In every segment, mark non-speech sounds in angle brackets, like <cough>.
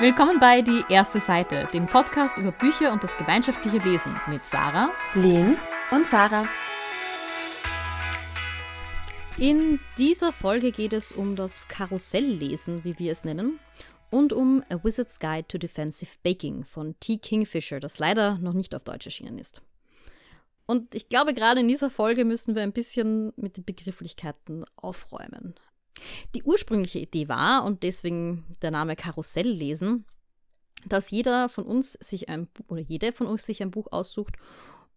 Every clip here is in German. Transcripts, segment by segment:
Willkommen bei Die erste Seite, dem Podcast über Bücher und das gemeinschaftliche Lesen mit Sarah, Lynn und Sarah. In dieser Folge geht es um das Karusselllesen, wie wir es nennen, und um A Wizard's Guide to Defensive Baking von T. Kingfisher, das leider noch nicht auf Deutsch erschienen ist. Und ich glaube, gerade in dieser Folge müssen wir ein bisschen mit den Begrifflichkeiten aufräumen. Die ursprüngliche Idee war, und deswegen der Name Karussell lesen, dass jeder von uns sich ein oder jede von uns sich ein Buch aussucht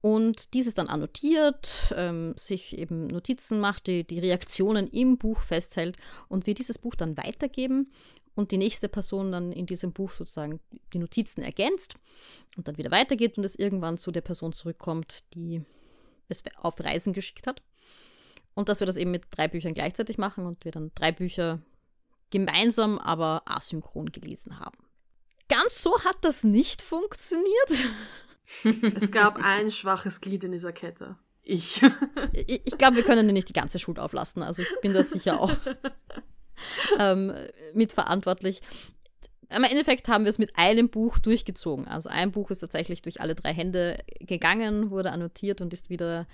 und dieses dann annotiert, ähm, sich eben Notizen macht, die, die Reaktionen im Buch festhält und wir dieses Buch dann weitergeben und die nächste Person dann in diesem Buch sozusagen die Notizen ergänzt und dann wieder weitergeht und es irgendwann zu der Person zurückkommt, die es auf Reisen geschickt hat. Und dass wir das eben mit drei Büchern gleichzeitig machen und wir dann drei Bücher gemeinsam, aber asynchron gelesen haben. Ganz so hat das nicht funktioniert. <laughs> Es gab ein schwaches Glied in dieser Kette. Ich. <laughs> ich, ich glaube, wir können dir nicht die ganze Schuld auflasten. Also ich bin da sicher auch <laughs> ähm, mitverantwortlich. Im Endeffekt haben wir es mit einem Buch durchgezogen. Also ein Buch ist tatsächlich durch alle drei Hände gegangen, wurde annotiert und ist wieder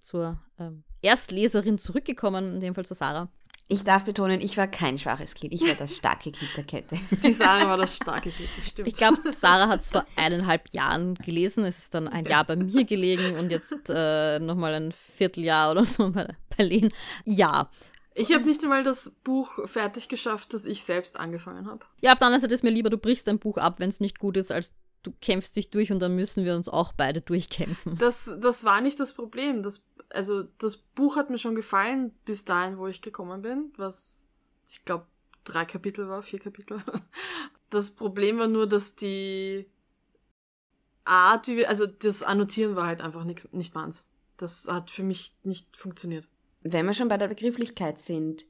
zur ähm, Erstleserin zurückgekommen, in dem Fall zur Sarah. Ich darf betonen, ich war kein schwaches Glied, ich war das starke Glied der Kette. <laughs> Die Sarah war das starke Glied, das stimmt. Ich glaube, Sarah hat es vor eineinhalb Jahren gelesen. Es ist dann ein Jahr bei mir gelegen und jetzt äh, nochmal ein Vierteljahr oder so bei, bei Len. Ja. Ich habe nicht einmal das Buch fertig geschafft, das ich selbst angefangen habe. Ja, auf der anderen Seite ist mir lieber, du brichst ein Buch ab, wenn es nicht gut ist, als du kämpfst dich durch und dann müssen wir uns auch beide durchkämpfen. Das, das war nicht das Problem. Das also das Buch hat mir schon gefallen bis dahin, wo ich gekommen bin, was ich glaube drei Kapitel war, vier Kapitel. <laughs> Das Problem war nur, dass die Art, wie wir, also das Annotieren war halt einfach nicht, nicht meins. Das hat für mich nicht funktioniert. Wenn wir schon bei der Begrifflichkeit sind,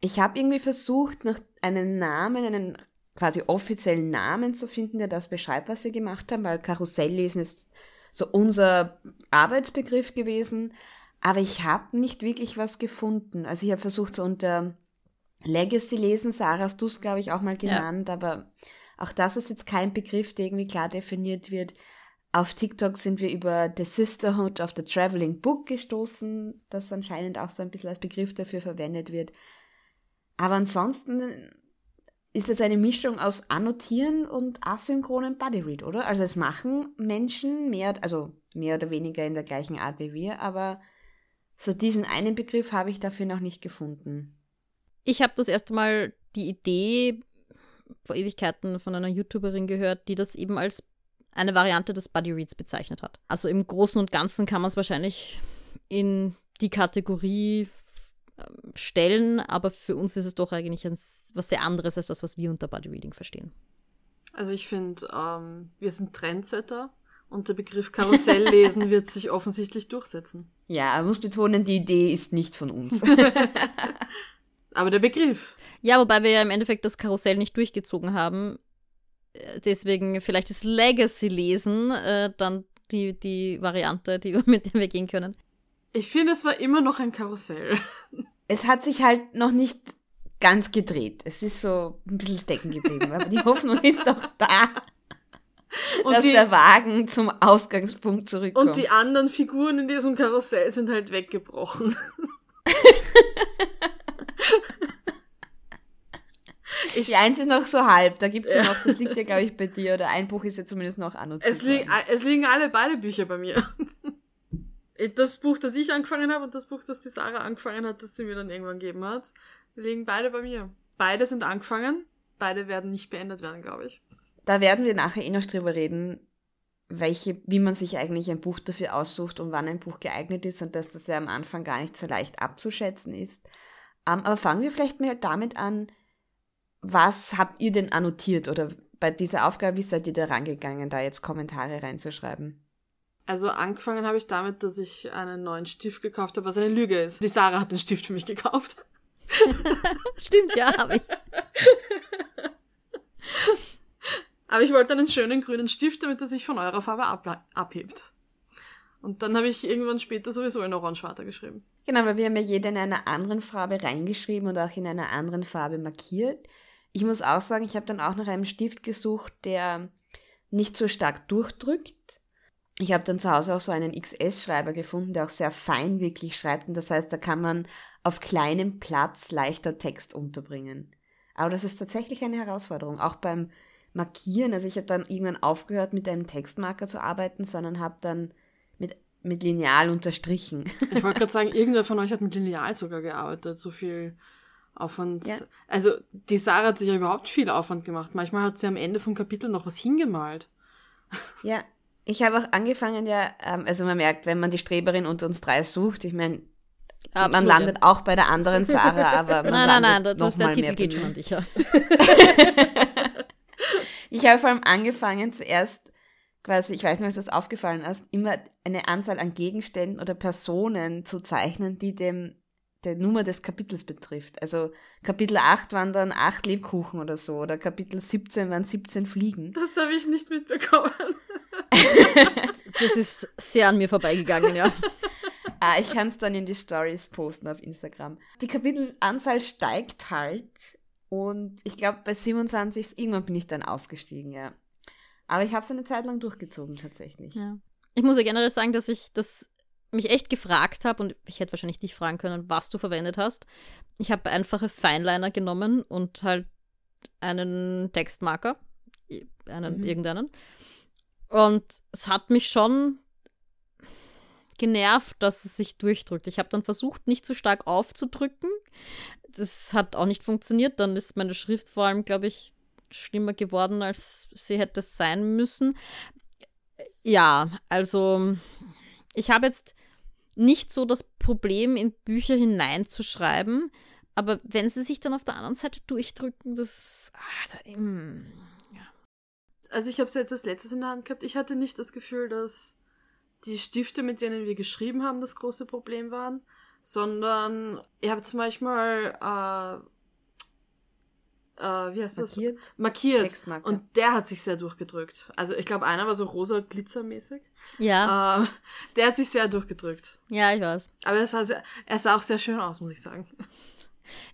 ich habe irgendwie versucht, nach einem Namen, einen quasi offiziellen Namen zu finden, der das beschreibt, was wir gemacht haben, weil Karusselllesen ist so unser Arbeitsbegriff gewesen. Aber ich habe nicht wirklich was gefunden. Also ich habe versucht, so unter Legacy lesen, Sarah hast du es, glaube ich, auch mal genannt, ja. aber auch das ist jetzt kein Begriff, der irgendwie klar definiert wird. Auf TikTok sind wir über The Sisterhood of the Traveling Book gestoßen, das anscheinend auch so ein bisschen als Begriff dafür verwendet wird. Aber ansonsten ist es eine Mischung aus Annotieren und asynchronen Bodyread, oder? Also es machen Menschen mehr, also mehr oder weniger in der gleichen Art wie wir, aber so diesen einen Begriff habe ich dafür noch nicht gefunden. Ich habe das erste Mal die Idee vor Ewigkeiten von einer YouTuberin gehört, die das eben als eine Variante des Bodyreads bezeichnet hat. Also im Großen und Ganzen kann man es wahrscheinlich in die Kategorie stellen, aber für uns ist es doch eigentlich ein, was sehr anderes als das, was wir unter Bodyreading verstehen. Also ich finde, ähm, wir sind Trendsetter und der Begriff Karusselllesen <laughs> wird sich offensichtlich durchsetzen. Ja, man muss betonen, die Idee ist nicht von uns. <laughs> aber der Begriff. Ja, wobei wir ja im Endeffekt das Karussell nicht durchgezogen haben. Äh, deswegen vielleicht das Legacy-Lesen äh, dann die, die Variante, die, mit der wir gehen können. Ich finde, es war immer noch ein Karussell. <laughs> Es hat sich halt noch nicht ganz gedreht. Es ist so ein bisschen stecken geblieben, aber die Hoffnung ist doch da. Und dass die, der Wagen zum Ausgangspunkt zurückkommt. Und die anderen Figuren in diesem Karussell sind halt weggebrochen. <laughs> Ich, die eins ist noch so halb, da gibt es ja noch, das liegt ja, glaube ich, bei dir, oder ein Buch ist ja zumindest noch annotiert. Es, li es liegen alle beide Bücher bei mir. Das Buch, das ich angefangen habe und das Buch, das die Sarah angefangen hat, das sie mir dann irgendwann gegeben hat, liegen beide bei mir. Beide sind angefangen, beide werden nicht beendet werden, glaube ich. Da werden wir nachher eh noch drüber reden, welche, wie man sich eigentlich ein Buch dafür aussucht und wann ein Buch geeignet ist und dass das ja am Anfang gar nicht so leicht abzuschätzen ist. Um, ähm, aber fangen wir vielleicht mal damit an, was habt ihr denn annotiert oder bei dieser Aufgabe, wie seid ihr da rangegangen, da jetzt Kommentare reinzuschreiben? Also angefangen habe ich damit, dass ich einen neuen Stift gekauft habe, was eine Lüge ist. Die Sarah hat den Stift für mich gekauft. <laughs> Stimmt, ja, habe ich. <laughs> Aber ich wollte einen schönen grünen Stift, damit er sich von eurer Farbe abhebt. Und dann habe ich irgendwann später sowieso in Orange weitergeschrieben. Genau, weil wir haben ja jeder in einer anderen Farbe reingeschrieben und auch in einer anderen Farbe markiert. ich muss auch sagen, ich habe dann auch nach einem Stift gesucht, der nicht so stark durchdrückt. Ich habe dann zu Hause auch so einen XS-Schreiber gefunden, der auch sehr fein wirklich schreibt. Und das heißt, da kann man auf kleinem Platz leichter Text unterbringen. Aber das ist tatsächlich eine Herausforderung, auch beim Markieren. Also ich habe dann irgendwann aufgehört, mit einem Textmarker zu arbeiten, sondern habe dann mit, mit Lineal unterstrichen. Ich wollte <laughs> gerade sagen, irgendwer von euch hat mit Lineal sogar gearbeitet, so viel Aufwand. Ja. Also die Sarah hat sich ja überhaupt viel Aufwand gemacht. Manchmal hat sie am Ende vom Kapitel noch was hingemalt. Ja, ich habe auch angefangen, ja, ähm, also man merkt, wenn man die Streberin unter uns drei sucht, ich meine, man landet auch bei der anderen Sarah, <laughs> aber man nein, nein, nein, das, der Titel geht schon an dich. Ja. <laughs> ich habe vor allem angefangen zuerst quasi, ich weiß nicht, ob es das aufgefallen ist, immer eine Anzahl an Gegenständen oder Personen zu zeichnen, die dem der Nummer des Kapitels betrifft. Also Kapitel 8 waren dann 8 Lebkuchen oder so oder Kapitel 17 waren 17 Fliegen. Das habe ich nicht mitbekommen. <laughs> das ist sehr an mir vorbeigegangen, ja. <laughs> ah, ich kann es dann in die Stories posten auf Instagram. Die Kapitelanzahl steigt halt und ich glaube bei 27 irgendwann bin ich dann ausgestiegen, ja. Aber ich habe es eine Zeit lang durchgezogen tatsächlich. Ja. Ich muss ja generell sagen, dass ich das mich echt gefragt habe, und ich hätte wahrscheinlich dich fragen können, was du verwendet hast. Ich habe einfache Fineliner genommen und halt einen Textmarker, einen mhm. irgendeinen. Und es hat mich schon genervt, dass es sich durchdrückt. Ich habe dann versucht, nicht zu so stark aufzudrücken. Das hat auch nicht funktioniert. Dann ist meine Schrift vor allem, glaube ich, schlimmer geworden, als sie hätte sein müssen. Ja, also ich habe jetzt nicht so das Problem, in Bücher hineinzuschreiben, aber wenn sie sich dann auf der anderen Seite durchdrücken, das. Ah, da, mm, ja. Also ich habe es jetzt als letztes in der Hand gehabt. Ich hatte nicht das Gefühl, dass die Stifte, mit denen wir geschrieben haben, das große Problem waren, sondern ihr habt Beispiel äh, äh, wie heißt das? Markiert. Markiert. Und der hat sich sehr durchgedrückt. Also ich glaube, einer war so rosa glitzermäßig. Ja. Äh, der hat sich sehr durchgedrückt. Ja, ich weiß. Aber er sah, sehr, er sah auch sehr schön aus, muss ich sagen.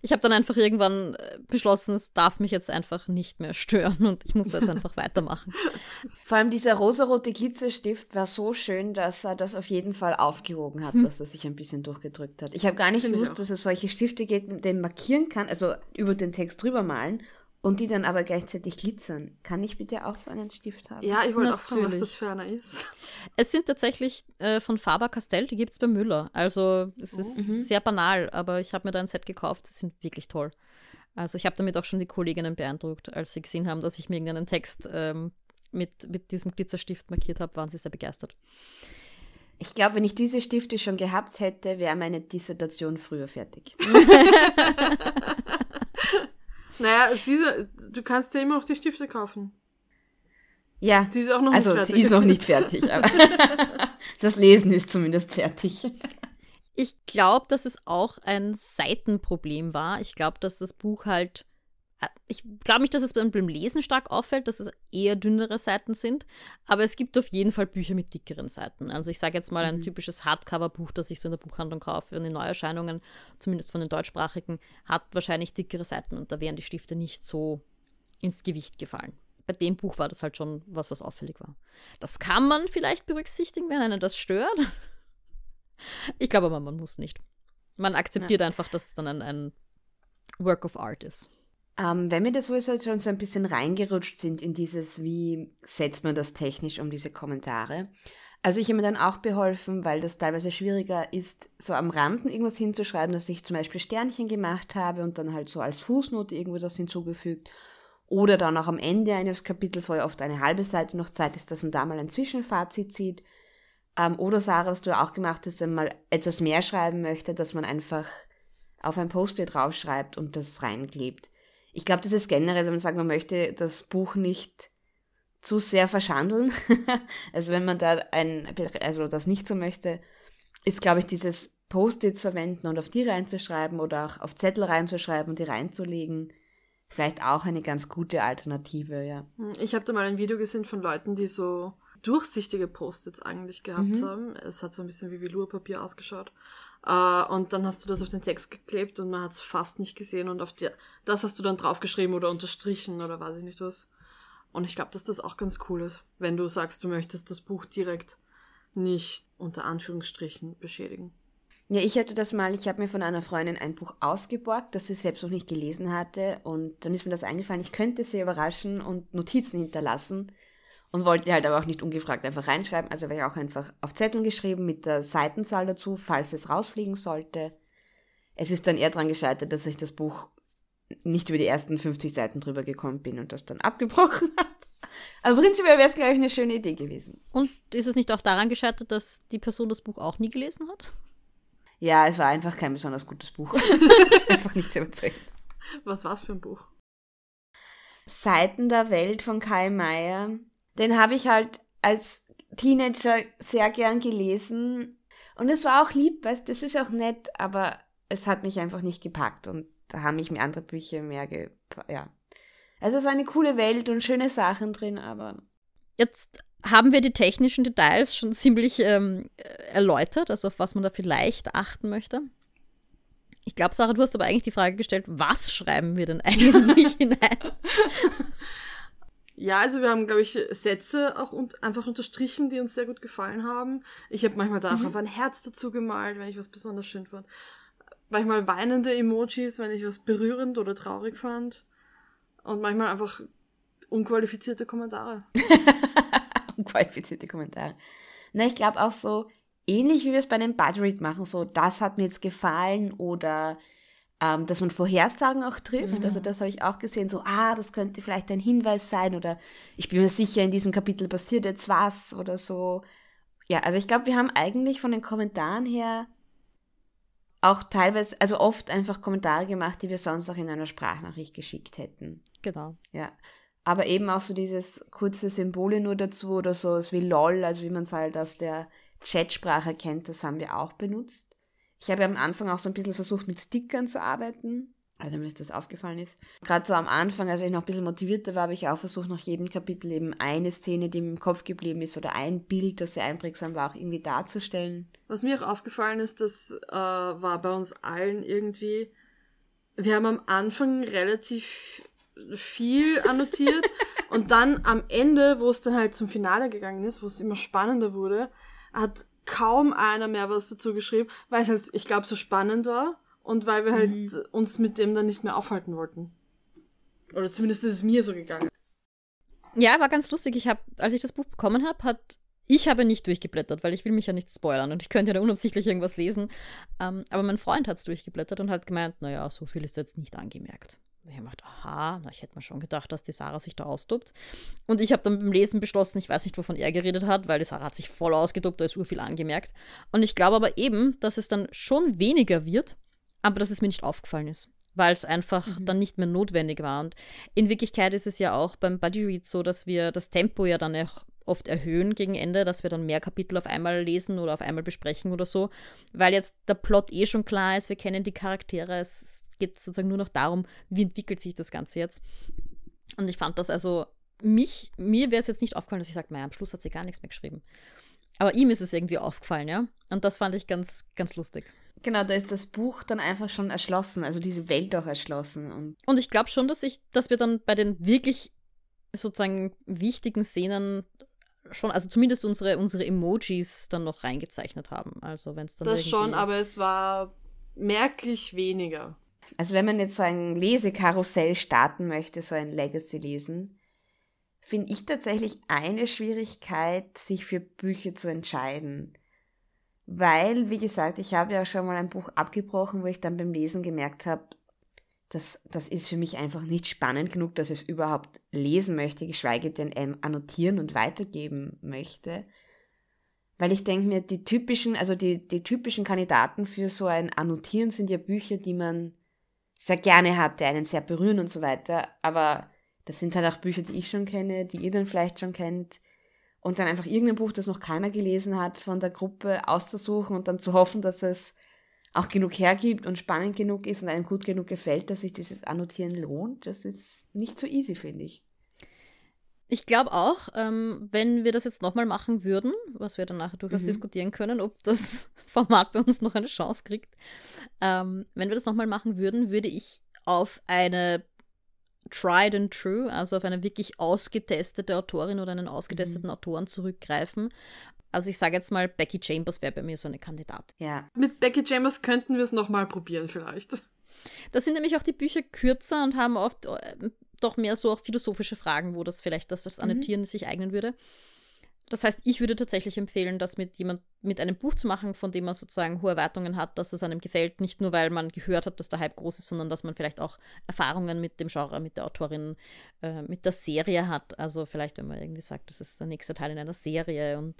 Ich habe dann einfach irgendwann äh, beschlossen, es darf mich jetzt einfach nicht mehr stören und ich muss jetzt einfach <laughs> weitermachen. Vor allem dieser rosarote Glitzerstift war so schön, dass er das auf jeden Fall aufgewogen hat, hm. dass er sich ein bisschen durchgedrückt hat. Ich habe gar nicht gewusst, dass es solche Stifte gibt, mit denen markieren kann, also über den Text drüber malen und die dann aber gleichzeitig glitzern. Kann ich bitte auch so einen Stift haben? Ja, ich wollte auch fragen, was das für einer ist. Es sind tatsächlich äh, von Faber-Castell, die gibt es bei Müller. Also es ist mhm. sehr banal, aber ich habe mir da ein Set gekauft, die sind wirklich toll. Also ich habe damit auch schon die Kolleginnen beeindruckt, als sie gesehen haben, dass ich mir irgendeinen Text ähm, mit, mit diesem Glitzerstift markiert habe, waren sie sehr begeistert. Ich glaube, wenn ich diese Stifte schon gehabt hätte, wäre meine Dissertation früher fertig. <laughs> Naja, sie, du kannst ja immer noch die Stifte kaufen. Ja. Sie ist auch noch also, nicht fertig. sie ist noch nicht fertig, aber <laughs> das Lesen ist zumindest fertig. Ich glaube, dass es auch ein Seitenproblem war. Ich glaube, dass das Buch halt ich glaube nicht, dass es beim Lesen stark auffällt, dass es eher dünnere Seiten sind, aber es gibt auf jeden Fall Bücher mit dickeren Seiten. Also ich sage jetzt mal ein mhm. typisches Hardcover-Buch, das ich so in der Buchhandlung kaufe, in den Neuerscheinungen, zumindest von den deutschsprachigen, hat wahrscheinlich dickere Seiten und da wären die Stifte nicht so ins Gewicht gefallen. Bei dem Buch war das halt schon was, was auffällig war. Das kann man vielleicht berücksichtigen, wenn einen das stört. Ich glaube aber, man muss nicht. Man akzeptiert ja. einfach, dass es dann ein, ein Work of Art ist. Ähm, wenn wir da sowieso schon so ein bisschen reingerutscht sind in dieses, wie setzt man das technisch um diese Kommentare. Also ich habe mir dann auch beholfen, weil das teilweise schwieriger ist, so am Randen irgendwas hinzuschreiben, dass ich zum Beispiel Sternchen gemacht habe und dann halt so als Fußnote irgendwo das hinzugefügt. Oder dann auch am Ende eines Kapitels, wo ja oft eine halbe Seite noch Zeit ist, dass man da mal ein Zwischenfazit zieht. Ähm, oder Sarah, was du ja auch gemacht hast, wenn man mal etwas mehr schreiben möchte, dass man einfach auf ein Post-it draufschreibt und das reinklebt ich glaube, das ist generell, wenn man sagt, man möchte das Buch nicht zu sehr verschandeln. <laughs> also wenn man da ein, also das nicht so möchte, ist, glaube ich, dieses Post-its verwenden und auf die reinzuschreiben oder auch auf Zettel reinzuschreiben und die reinzulegen, vielleicht auch eine ganz gute Alternative, ja. Hm, ich habe da mal ein Video gesehen von Leuten, die so durchsichtige Post-its eigentlich gehabt mhm. haben. Es hat so ein bisschen wie Velourpapier ausgeschaut. Äh, und dann hast du das auf den Text geklebt und man hat es fast nicht gesehen und auf die, das hast du dann draufgeschrieben oder unterstrichen oder weiß ich nicht was. Und ich glaube, dass das auch ganz cool ist, wenn du sagst, du möchtest das Buch direkt nicht unter Anführungsstrichen beschädigen. Ja, ich hatte das mal, ich habe mir von einer Freundin ein Buch ausgeborgt, das sie selbst noch nicht gelesen hatte. Und dann ist mir das eingefallen, ich könnte sie überraschen und Notizen hinterlassen. Und wollte halt aber auch nicht ungefragt einfach reinschreiben. Also habe ich auch einfach auf Zetteln geschrieben mit der Seitenzahl dazu, falls es rausfliegen sollte. Es ist dann eher daran gescheitert, dass ich das Buch nicht über die ersten 50 Seiten drüber gekommen bin und das dann abgebrochen <laughs> habe. Aber prinzipiell wäre es, glaube ich, eine schöne Idee gewesen. Und ist es nicht auch daran gescheitert, dass die Person das Buch auch nie gelesen hat? Ja, es war einfach kein besonders gutes Buch. <laughs> <laughs> es war einfach nicht sehr überzeugend. Was war es für ein Buch? Seiten der Welt von Kai Meier den habe ich halt als Teenager sehr gern gelesen. Und es war auch lieb, weißt, das ist auch nett, aber es hat mich einfach nicht gepackt und da haben mich mir andere Bücher mehr ge ja. Also es war eine coole Welt und schöne Sachen drin, aber. Jetzt haben wir die technischen Details schon ziemlich ähm, erläutert, also auf was man da vielleicht achten möchte. Ich glaube, Sarah, du hast aber eigentlich die Frage gestellt, was schreiben wir denn eigentlich <laughs> hinein? Ja, also wir haben, glaube ich, Sätze auch un einfach unterstrichen, die uns sehr gut gefallen haben. Ich habe manchmal da auch mhm. einfach ein Herz dazu gemalt, wenn ich was besonders schön fand. Manchmal weinende Emojis, wenn ich was berührend oder traurig fand. Und manchmal einfach unqualifizierte Kommentare. <laughs> unqualifizierte Kommentare. Na, ich glaube auch so, ähnlich wie wir es bei einem Bud Read machen, so, das hat mir jetzt gefallen oder ähm, dass man Vorhersagen auch trifft. Mhm. Also das habe ich auch gesehen, so, ah, das könnte vielleicht ein Hinweis sein oder ich bin mir sicher, in diesem Kapitel passiert jetzt was oder so. Ja, also ich glaube, wir haben eigentlich von den Kommentaren her auch teilweise, also oft einfach Kommentare gemacht, die wir sonst auch in einer Sprachnachricht geschickt hätten. Genau. Ja. Aber eben auch so dieses kurze Symbole nur dazu oder so, wie LOL, also wie man es halt aus der Chatsprache kennt, das haben wir auch benutzt. Ich habe ja am Anfang auch so ein bisschen versucht, mit Stickern zu arbeiten. Also mir das aufgefallen ist. Gerade so am Anfang, als ich noch ein bisschen motivierter war, habe ich auch versucht, nach jedem Kapitel eben eine Szene, die mir im Kopf geblieben ist, oder ein Bild, das sehr einprägsam war, auch irgendwie darzustellen. Was mir auch aufgefallen ist, das äh, war bei uns allen irgendwie, wir haben am Anfang relativ viel annotiert <laughs> und dann am Ende, wo es dann halt zum Finale gegangen ist, wo es immer spannender wurde, hat kaum einer mehr was dazu geschrieben, weil es halt, ich glaube, so spannend war und weil wir halt mhm. uns mit dem dann nicht mehr aufhalten wollten. Oder zumindest ist es mir so gegangen. Ja, war ganz lustig. Ich habe, als ich das Buch bekommen habe, hat ich habe nicht durchgeblättert, weil ich will mich ja nicht spoilern und ich könnte ja da unabsichtlich irgendwas lesen. Ähm, aber mein Freund hat es durchgeblättert und hat gemeint, naja, so viel ist jetzt nicht angemerkt. Ich habe gedacht, aha, na, ich hätte mir schon gedacht, dass die Sarah sich da austobt. Und ich habe dann beim Lesen beschlossen, ich weiß nicht, wovon er geredet hat, weil die Sarah hat sich voll ausgetobt, da ist urviel angemerkt. Und ich glaube aber eben, dass es dann schon weniger wird, aber dass es mir nicht aufgefallen ist. Weil es einfach mhm. dann nicht mehr notwendig war. Und in Wirklichkeit ist es ja auch beim Buddy Read so, dass wir das Tempo ja dann auch oft erhöhen gegen Ende, dass wir dann mehr Kapitel auf einmal lesen oder auf einmal besprechen oder so, weil jetzt der Plot eh schon klar ist, wir kennen die Charaktere, es geht sozusagen nur noch darum, wie entwickelt sich das Ganze jetzt. Und ich fand das also, mich, mir wäre es jetzt nicht aufgefallen, dass ich sage, naja, am Schluss hat sie gar nichts mehr geschrieben. Aber ihm ist es irgendwie aufgefallen, ja. Und das fand ich ganz, ganz lustig. Genau, da ist das Buch dann einfach schon erschlossen, also diese Welt auch erschlossen. Und, und ich glaube schon, dass ich, dass wir dann bei den wirklich sozusagen wichtigen Szenen schon, also zumindest unsere, unsere Emojis dann noch reingezeichnet haben. Also wenn es dann. Das schon, aber es war merklich weniger. Also wenn man jetzt so ein Lesekarussell starten möchte, so ein Legacy lesen, finde ich tatsächlich eine Schwierigkeit, sich für Bücher zu entscheiden. Weil, wie gesagt, ich habe ja schon mal ein Buch abgebrochen, wo ich dann beim Lesen gemerkt habe, das, das ist für mich einfach nicht spannend genug, dass ich es überhaupt lesen möchte, geschweige denn annotieren und weitergeben möchte. Weil ich denke mir, die typischen, also die, die typischen Kandidaten für so ein Annotieren sind ja Bücher, die man sehr gerne hatte, einen sehr berühren und so weiter. Aber das sind halt auch Bücher, die ich schon kenne, die ihr dann vielleicht schon kennt. Und dann einfach irgendein Buch, das noch keiner gelesen hat, von der Gruppe auszusuchen und dann zu hoffen, dass es auch genug hergibt und spannend genug ist und einem gut genug gefällt, dass sich dieses Annotieren lohnt. Das ist nicht so easy, finde ich. Ich glaube auch, ähm, wenn wir das jetzt nochmal machen würden, was wir dann nachher durchaus mhm. diskutieren können, ob das <laughs> Format bei uns noch eine Chance kriegt, ähm, wenn wir das nochmal machen würden, würde ich auf eine tried and true, also auf eine wirklich ausgetestete Autorin oder einen ausgetesteten mhm. Autoren zurückgreifen. Also ich sage jetzt mal, Becky Chambers wäre bei mir so eine Kandidat. Ja. Mit Becky Chambers könnten wir es nochmal probieren vielleicht. Da sind nämlich auch die Bücher kürzer und haben oft äh, doch mehr so auch philosophische Fragen, wo das vielleicht das, das Annotieren mhm. sich eignen würde. Das heißt, ich würde tatsächlich empfehlen, das mit jemand mit einem Buch zu machen, von dem man sozusagen hohe Erwartungen hat, dass es einem gefällt, nicht nur weil man gehört hat, dass der Hype groß ist, sondern dass man vielleicht auch Erfahrungen mit dem Genre, mit der Autorin, äh, mit der Serie hat. Also vielleicht, wenn man irgendwie sagt, das ist der nächste Teil in einer Serie und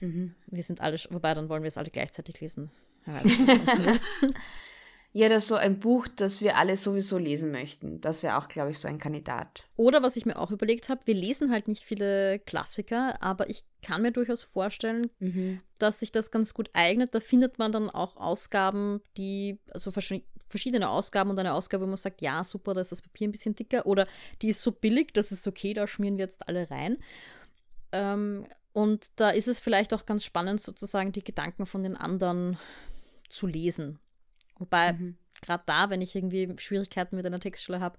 mhm. wir sind alle, wobei dann wollen wir es alle gleichzeitig lesen. <laughs> <laughs> Ja, Ja, das ist so ein Buch, das wir alle sowieso lesen möchten. Das wäre auch, glaube ich, so ein Kandidat. Oder was ich mir auch überlegt habe, wir lesen halt nicht viele Klassiker, aber ich kann mir durchaus vorstellen, mhm. dass sich das ganz gut eignet. Da findet man dann auch Ausgaben, die, also verschiedene Ausgaben und eine Ausgabe, wo man sagt, ja, super, da ist das Papier ein bisschen dicker oder die ist so billig, das ist okay, da schmieren wir jetzt alle rein. Ähm, und da ist es vielleicht auch ganz spannend, sozusagen die Gedanken von den anderen zu lesen. Wobei, mhm. gerade da, wenn ich irgendwie Schwierigkeiten mit einer Textstelle habe,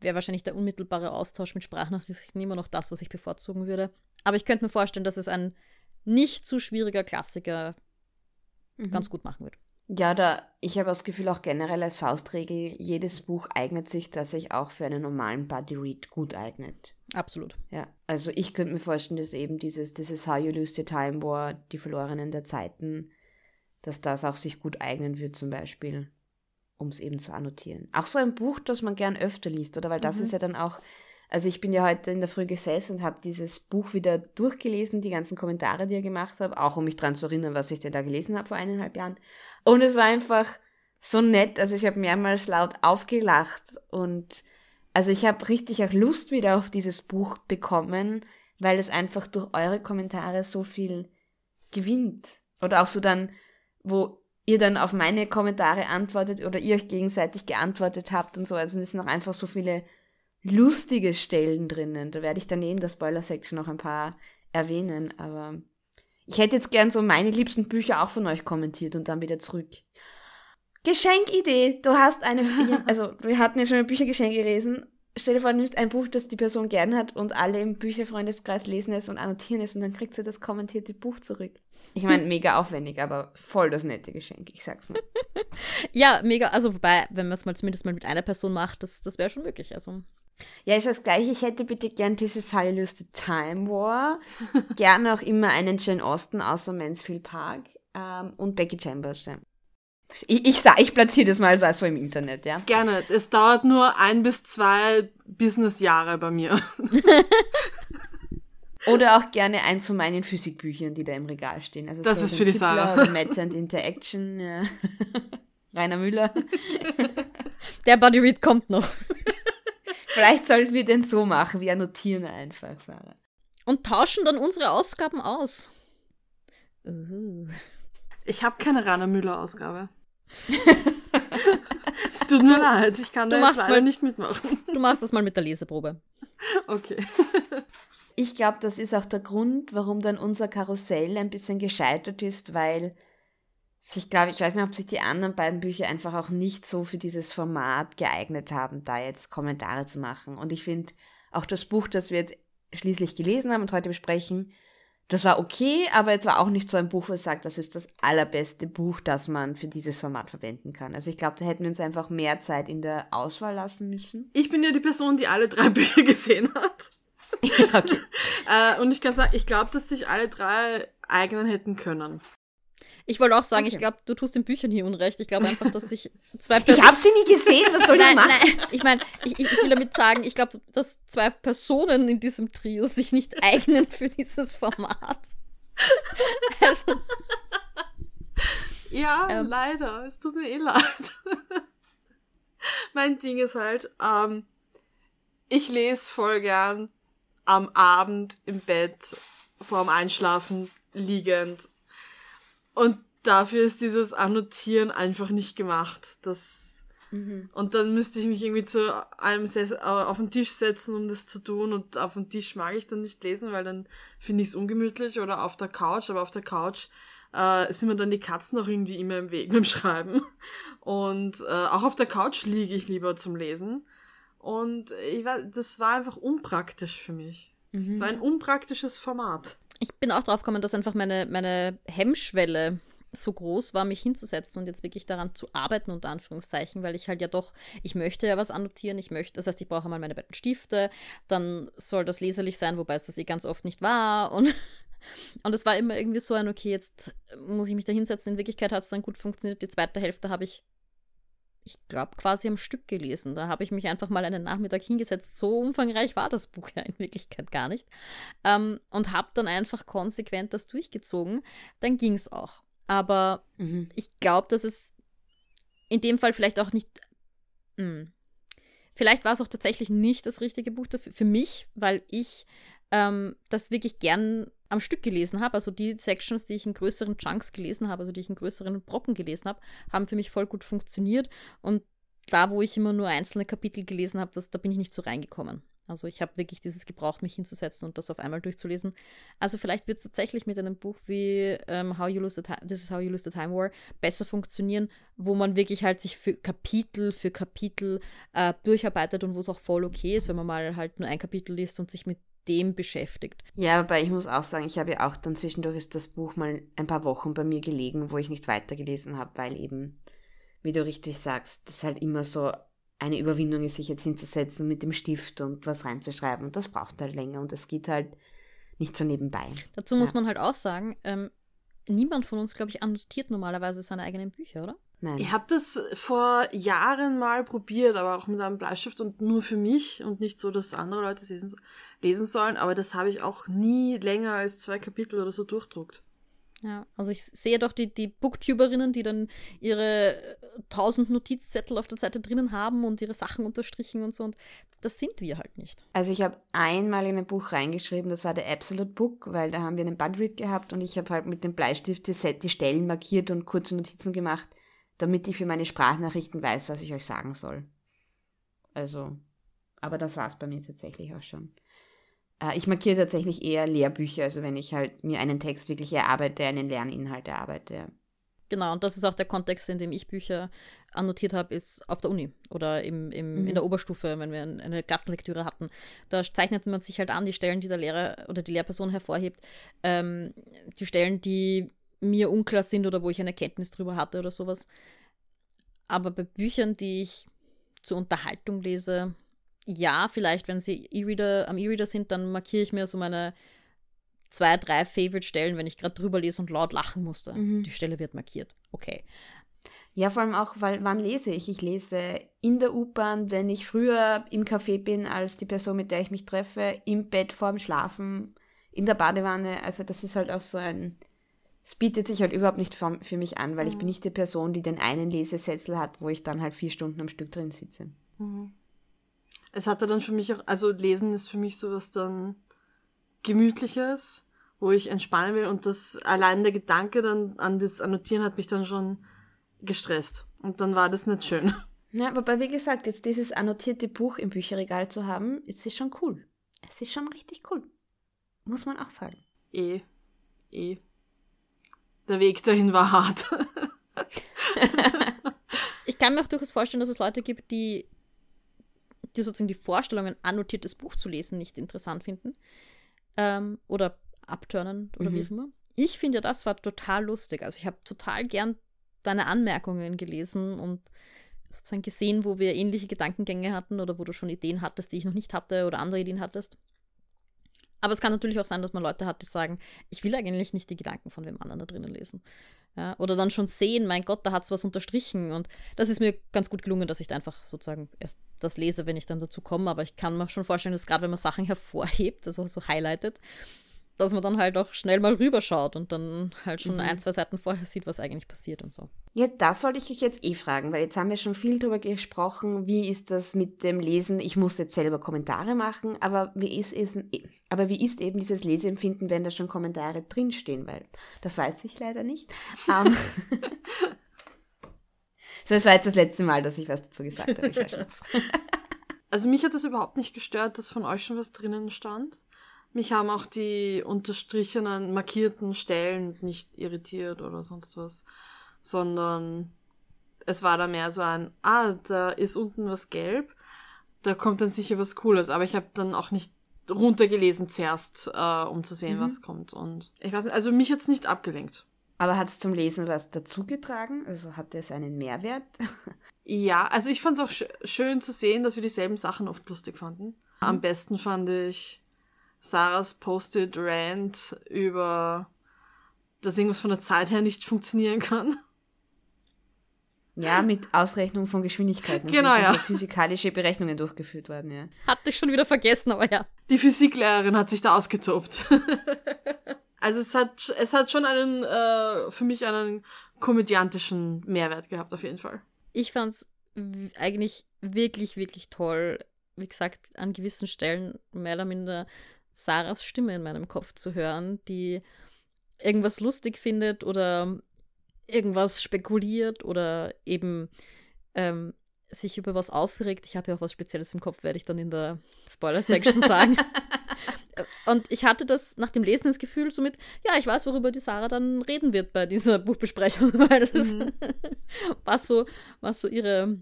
wäre wahrscheinlich der unmittelbare Austausch mit Sprachnachrichten immer noch das, was ich bevorzugen würde. Aber ich könnte mir vorstellen, dass es ein nicht zu schwieriger Klassiker mhm. ganz gut machen würde. Ja, da, ich habe das Gefühl auch generell als Faustregel, jedes Buch eignet sich, dass sich auch für einen normalen Buddy Read gut eignet. Absolut. Ja, also ich könnte mir vorstellen, dass eben dieses, dieses How You Lose Your Time War, die Verlorenen der Zeiten, dass das auch sich gut eignen wird, zum Beispiel, um es eben zu annotieren. Auch so ein Buch, das man gern öfter liest, oder? Weil das mhm. ist ja dann auch, also ich bin ja heute in der Früh gesessen und habe dieses Buch wieder durchgelesen, die ganzen Kommentare, die er gemacht hat, auch um mich daran zu erinnern, was ich denn da gelesen habe vor eineinhalb Jahren. Und es war einfach so nett, also ich habe mehrmals laut aufgelacht und also ich habe richtig auch Lust wieder auf dieses Buch bekommen, weil es einfach durch eure Kommentare so viel gewinnt. Oder auch so dann wo ihr dann auf meine Kommentare antwortet oder ihr euch gegenseitig geantwortet habt und so. Also es sind noch einfach so viele lustige Stellen drinnen. Da werde ich dann eh in der Spoiler-Section noch ein paar erwähnen, aber ich hätte jetzt gern so meine liebsten Bücher auch von euch kommentiert und dann wieder zurück. Geschenkidee! Du hast eine, <laughs> also wir hatten ja schon ein Büchergeschenk gelesen. Stell dir vor, nimmst ein Buch, das die Person gern hat und alle im Bücherfreundeskreis lesen es und annotieren es und dann kriegt sie das kommentierte Buch zurück. Ich meine, mega aufwendig, aber voll das nette Geschenk, ich sag's nur. <laughs> ja, mega, also wobei, wenn man es mal zumindest mal mit einer Person macht, das, das wäre schon möglich. Also. Ja, ist das gleiche. Ich hätte bitte gern dieses How You the Time War. Gerne auch immer einen Jane Austen außer Mansfield Park ähm, und Becky Chambers. Ja. Ich, ich, ich platziere das mal so also im Internet, ja. Gerne. Es dauert nur ein bis zwei Businessjahre bei mir. <laughs> <laughs> Oder auch gerne eins von meinen Physikbüchern, die da im Regal stehen. Also das so ist für die Sarah. Math and Interaction, ja. <laughs> Rainer Müller. <laughs> Der Body Read kommt noch. <laughs> Vielleicht sollten wir den so machen, wir annotieren einfach, Sarah. Und tauschen dann unsere Ausgaben aus. Uh. Ich habe keine Rainer Müller Ausgabe. es tut mir leid, ich kann da jetzt leider mal, nicht mitmachen. Du machst das mal mit der Leseprobe. Okay. Ich glaube, das ist auch der Grund, warum dann unser Karussell ein bisschen gescheitert ist, weil sich, glaube ich, weiß nicht, ob sich die anderen beiden Bücher einfach auch nicht so für dieses Format geeignet haben, da jetzt Kommentare zu machen. Und ich finde auch das Buch, das wir jetzt schließlich gelesen haben und heute besprechen, das war okay, aber jetzt war auch nicht so ein Buch, wo ich sage, das ist das allerbeste Buch, das man für dieses Format verwenden kann. Also ich glaube, da hätten wir uns einfach mehr Zeit in der Auswahl lassen müssen. Ich bin ja die Person, die alle drei <laughs> Bücher gesehen hat. <laughs> okay. äh, und ich kann sagen, ich glaube, dass sich alle drei eignen hätten können. Ich wollte auch sagen, okay. ich glaube, du tust den Büchern hier Unrecht. Ich glaube einfach, dass sich <laughs> zwei Personen. Ich habe sie nie gesehen, was soll ich machen? Nein, ich meine, ich, ich, will damit sagen, ich glaube, dass zwei Personen in diesem Trio sich nicht <laughs> eignen für dieses Format. Also. Ja, ähm, leider. Es tut mir eh leid. mein Ding ist halt, ähm, ich lese voll gern am Abend im Bett vorm Einschlafen liegend. Und dafür ist dieses Annotieren einfach nicht gemacht. Das Mhm. Und dann müsste ich mich irgendwie zu einem Ses äh, auf den Tisch setzen, um das zu tun. Und auf dem Tisch mag ich dann nicht lesen, weil dann finde ich es ungemütlich oder auf der Couch. Aber auf der Couch äh, sind mir dann die Katzen auch irgendwie immer im Weg <laughs> beim Schreiben. Und äh, auch auf der Couch liege ich lieber zum Lesen. Und ich war, das war einfach unpraktisch für mich. Mhm. Es war ein unpraktisches Format. Ich bin auch drauf gekommen, dass einfach meine, meine Hemmschwelle so groß war, mich hinzusetzen und jetzt wirklich daran zu arbeiten, unter Anführungszeichen, weil ich halt ja doch, ich möchte ja was annotieren, ich möchte, das heißt, ich brauche mal meine beiden Stifte, dann soll das leserlich sein, wobei es das eh ganz oft nicht war und <laughs> und es war immer irgendwie so ein, okay, jetzt muss ich mich da hinsetzen. In Wirklichkeit hat es dann gut funktioniert. Die zweite Hälfte habe ich, ich glaube, quasi am Stück gelesen. Da habe ich mich einfach mal einen Nachmittag hingesetzt. So umfangreich war das Buch ja in Wirklichkeit gar nicht. Ähm, und habe dann einfach konsequent das durchgezogen. Dann ging es auch. Aber mhm. ich glaube, dass es in dem Fall vielleicht auch nicht. Mh, hm, vielleicht war es auch tatsächlich nicht das richtige Buch dafür, für mich, weil ich ähm, das wirklich gern am Stück gelesen habe. Also die Sections, die ich in größeren Chunks gelesen habe, also die ich in größeren Brocken gelesen habe, haben für mich voll gut funktioniert. Und da, wo ich immer nur einzelne Kapitel gelesen habe, da bin ich nicht so reingekommen. Also ich habe wirklich dieses gebraucht, mich hinzusetzen und das auf einmal durchzulesen. Also vielleicht wird es tatsächlich mit einem Buch wie ähm, How You Lose the Time, This is How You Lose the Time War besser funktionieren, wo man wirklich halt sich für Kapitel für Kapitel äh, durcharbeitet und wo es auch voll okay ist, wenn man mal halt nur ein Kapitel liest und sich mit dem beschäftigt. Ja, aber ich muss auch sagen, ich habe ja auch dann zwischendurch ist das Buch mal ein paar Wochen bei mir gelegen, wo ich nicht weitergelesen habe, weil eben, wie du richtig sagst, das halt immer so eine Überwindung ist, sich jetzt hinzusetzen mit dem Stift und was reinzuschreiben. Und das braucht halt länger und es geht halt nicht so nebenbei. Dazu muss ja. man halt auch sagen, ähm, niemand von uns, glaube ich, annotiert normalerweise seine eigenen Bücher, oder? Nein. Ich habe das vor Jahren mal probiert, aber auch mit einem Bleistift und nur für mich und nicht so, dass andere Leute lesen, lesen sollen. Aber das habe ich auch nie länger als zwei Kapitel oder so durchdruckt. Ja, also ich sehe doch die, die Booktuberinnen, die dann ihre äh, tausend Notizzettel auf der Seite drinnen haben und ihre Sachen unterstrichen und so. Und das sind wir halt nicht. Also ich habe einmal in ein Buch reingeschrieben, das war der Absolute Book, weil da haben wir einen Budread gehabt und ich habe halt mit dem Bleistift die, die Stellen markiert und kurze Notizen gemacht damit ich für meine Sprachnachrichten weiß, was ich euch sagen soll. Also, aber das war es bei mir tatsächlich auch schon. Äh, ich markiere tatsächlich eher Lehrbücher, also wenn ich halt mir einen Text wirklich erarbeite, einen Lerninhalt erarbeite. Genau, und das ist auch der Kontext, in dem ich Bücher annotiert habe, ist auf der Uni oder im, im, mhm. in der Oberstufe, wenn wir eine Gassenlektüre hatten. Da zeichnet man sich halt an, die Stellen, die der Lehrer oder die Lehrperson hervorhebt, ähm, die Stellen, die mir unklar sind oder wo ich eine Kenntnis drüber hatte oder sowas. Aber bei Büchern, die ich zur Unterhaltung lese, ja, vielleicht, wenn sie E-Reader am E-Reader sind, dann markiere ich mir so meine zwei, drei Favorite-Stellen, wenn ich gerade drüber lese und laut lachen musste. Mhm. Die Stelle wird markiert. Okay. Ja, vor allem auch, weil wann lese ich? Ich lese in der U-Bahn, wenn ich früher im Café bin als die Person, mit der ich mich treffe, im Bett vorm Schlafen, in der Badewanne. Also das ist halt auch so ein es bietet sich halt überhaupt nicht für, für mich an, weil mhm. ich bin nicht die Person, die den einen Lesesetzel hat, wo ich dann halt vier Stunden am Stück drin sitze. Mhm. Es hatte dann für mich auch, also Lesen ist für mich sowas dann Gemütliches, wo ich entspannen will und das allein der Gedanke dann an das Annotieren hat mich dann schon gestresst. Und dann war das nicht schön. Ja, wobei, wie gesagt, jetzt dieses annotierte Buch im Bücherregal zu haben, ist es schon cool. Es ist schon richtig cool. Muss man auch sagen. Eh. Eh der Weg dahin war hart. <laughs> ich kann mir auch durchaus vorstellen, dass es Leute gibt, die, die sozusagen die Vorstellung, ein annotiertes Buch zu lesen, nicht interessant finden. Ähm, oder abturnen oder mhm. wie auch immer. Ich finde ja, das war total lustig. Also ich habe total gern deine Anmerkungen gelesen und sozusagen gesehen, wo wir ähnliche Gedankengänge hatten oder wo du schon Ideen hattest, die ich noch nicht hatte oder andere Ideen hattest. Aber es kann natürlich auch sein, dass man Leute hat, die sagen, ich will eigentlich nicht die Gedanken von wem anderen da drinnen lesen. Ja, oder dann schon sehen, mein Gott, da hat es was unterstrichen. Und das ist mir ganz gut gelungen, dass ich da einfach sozusagen erst das lese, wenn ich dann dazu komme. Aber ich kann mir schon vorstellen, dass gerade wenn man Sachen hervorhebt, also so highlightet, dass man dann halt auch schnell mal rüberschaut und dann halt schon mhm. ein, zwei Seiten vorher sieht, was eigentlich passiert und so. Ja, das wollte ich euch jetzt eh fragen, weil jetzt haben wir schon viel darüber gesprochen, wie ist das mit dem Lesen, ich muss jetzt selber Kommentare machen, aber wie ist, es, aber wie ist eben dieses Leseempfinden, wenn da schon Kommentare drinstehen, weil das weiß ich leider nicht. um, ähm, <laughs> das war jetzt das letzte Mal, dass ich was dazu gesagt habe. Ich <laughs> also mich hat das überhaupt nicht gestört, dass von euch schon was drinnen stand. Mich haben auch die unterstrichenen, markierten Stellen nicht irritiert oder sonst was, sondern es war da mehr so ein, ah, da ist unten was gelb, da kommt dann sicher was Cooles. Aber ich habe dann auch nicht runtergelesen zuerst, äh, um zu sehen, mhm. was kommt. Und ich weiß nicht, also mich hat's nicht abgelenkt. Aber hat es zum Lesen was dazugetragen? Also hatte es einen Mehrwert? <laughs> ja, also ich fand es auch sch schön zu sehen, dass wir dieselben Sachen oft lustig fanden. Mhm. Am besten fand ich Sarahs Posted Rant über, dass irgendwas von der Zeit her nicht funktionieren kann. Ja, mit Ausrechnung von Geschwindigkeiten. Genau, also ja. Physikalische Berechnungen durchgeführt worden, ja. Hatte ich schon wieder vergessen, aber ja. Die Physiklehrerin hat sich da ausgetobt. <laughs> also es hat, es hat schon einen, äh, für mich einen komödiantischen Mehrwert gehabt, auf jeden Fall. Ich fand's eigentlich wirklich, wirklich toll, wie gesagt, an gewissen Stellen mehr oder minder Sarahs Stimme in meinem Kopf zu hören, die irgendwas lustig findet oder irgendwas spekuliert oder eben ähm, sich über was aufregt. Ich habe ja auch was Spezielles im Kopf, werde ich dann in der Spoiler-Section <laughs> sagen. Und ich hatte das nach dem Lesen das Gefühl, somit, ja, ich weiß, worüber die Sarah dann reden wird bei dieser Buchbesprechung, <laughs> weil das ist, mhm. <laughs> was, so, was so ihre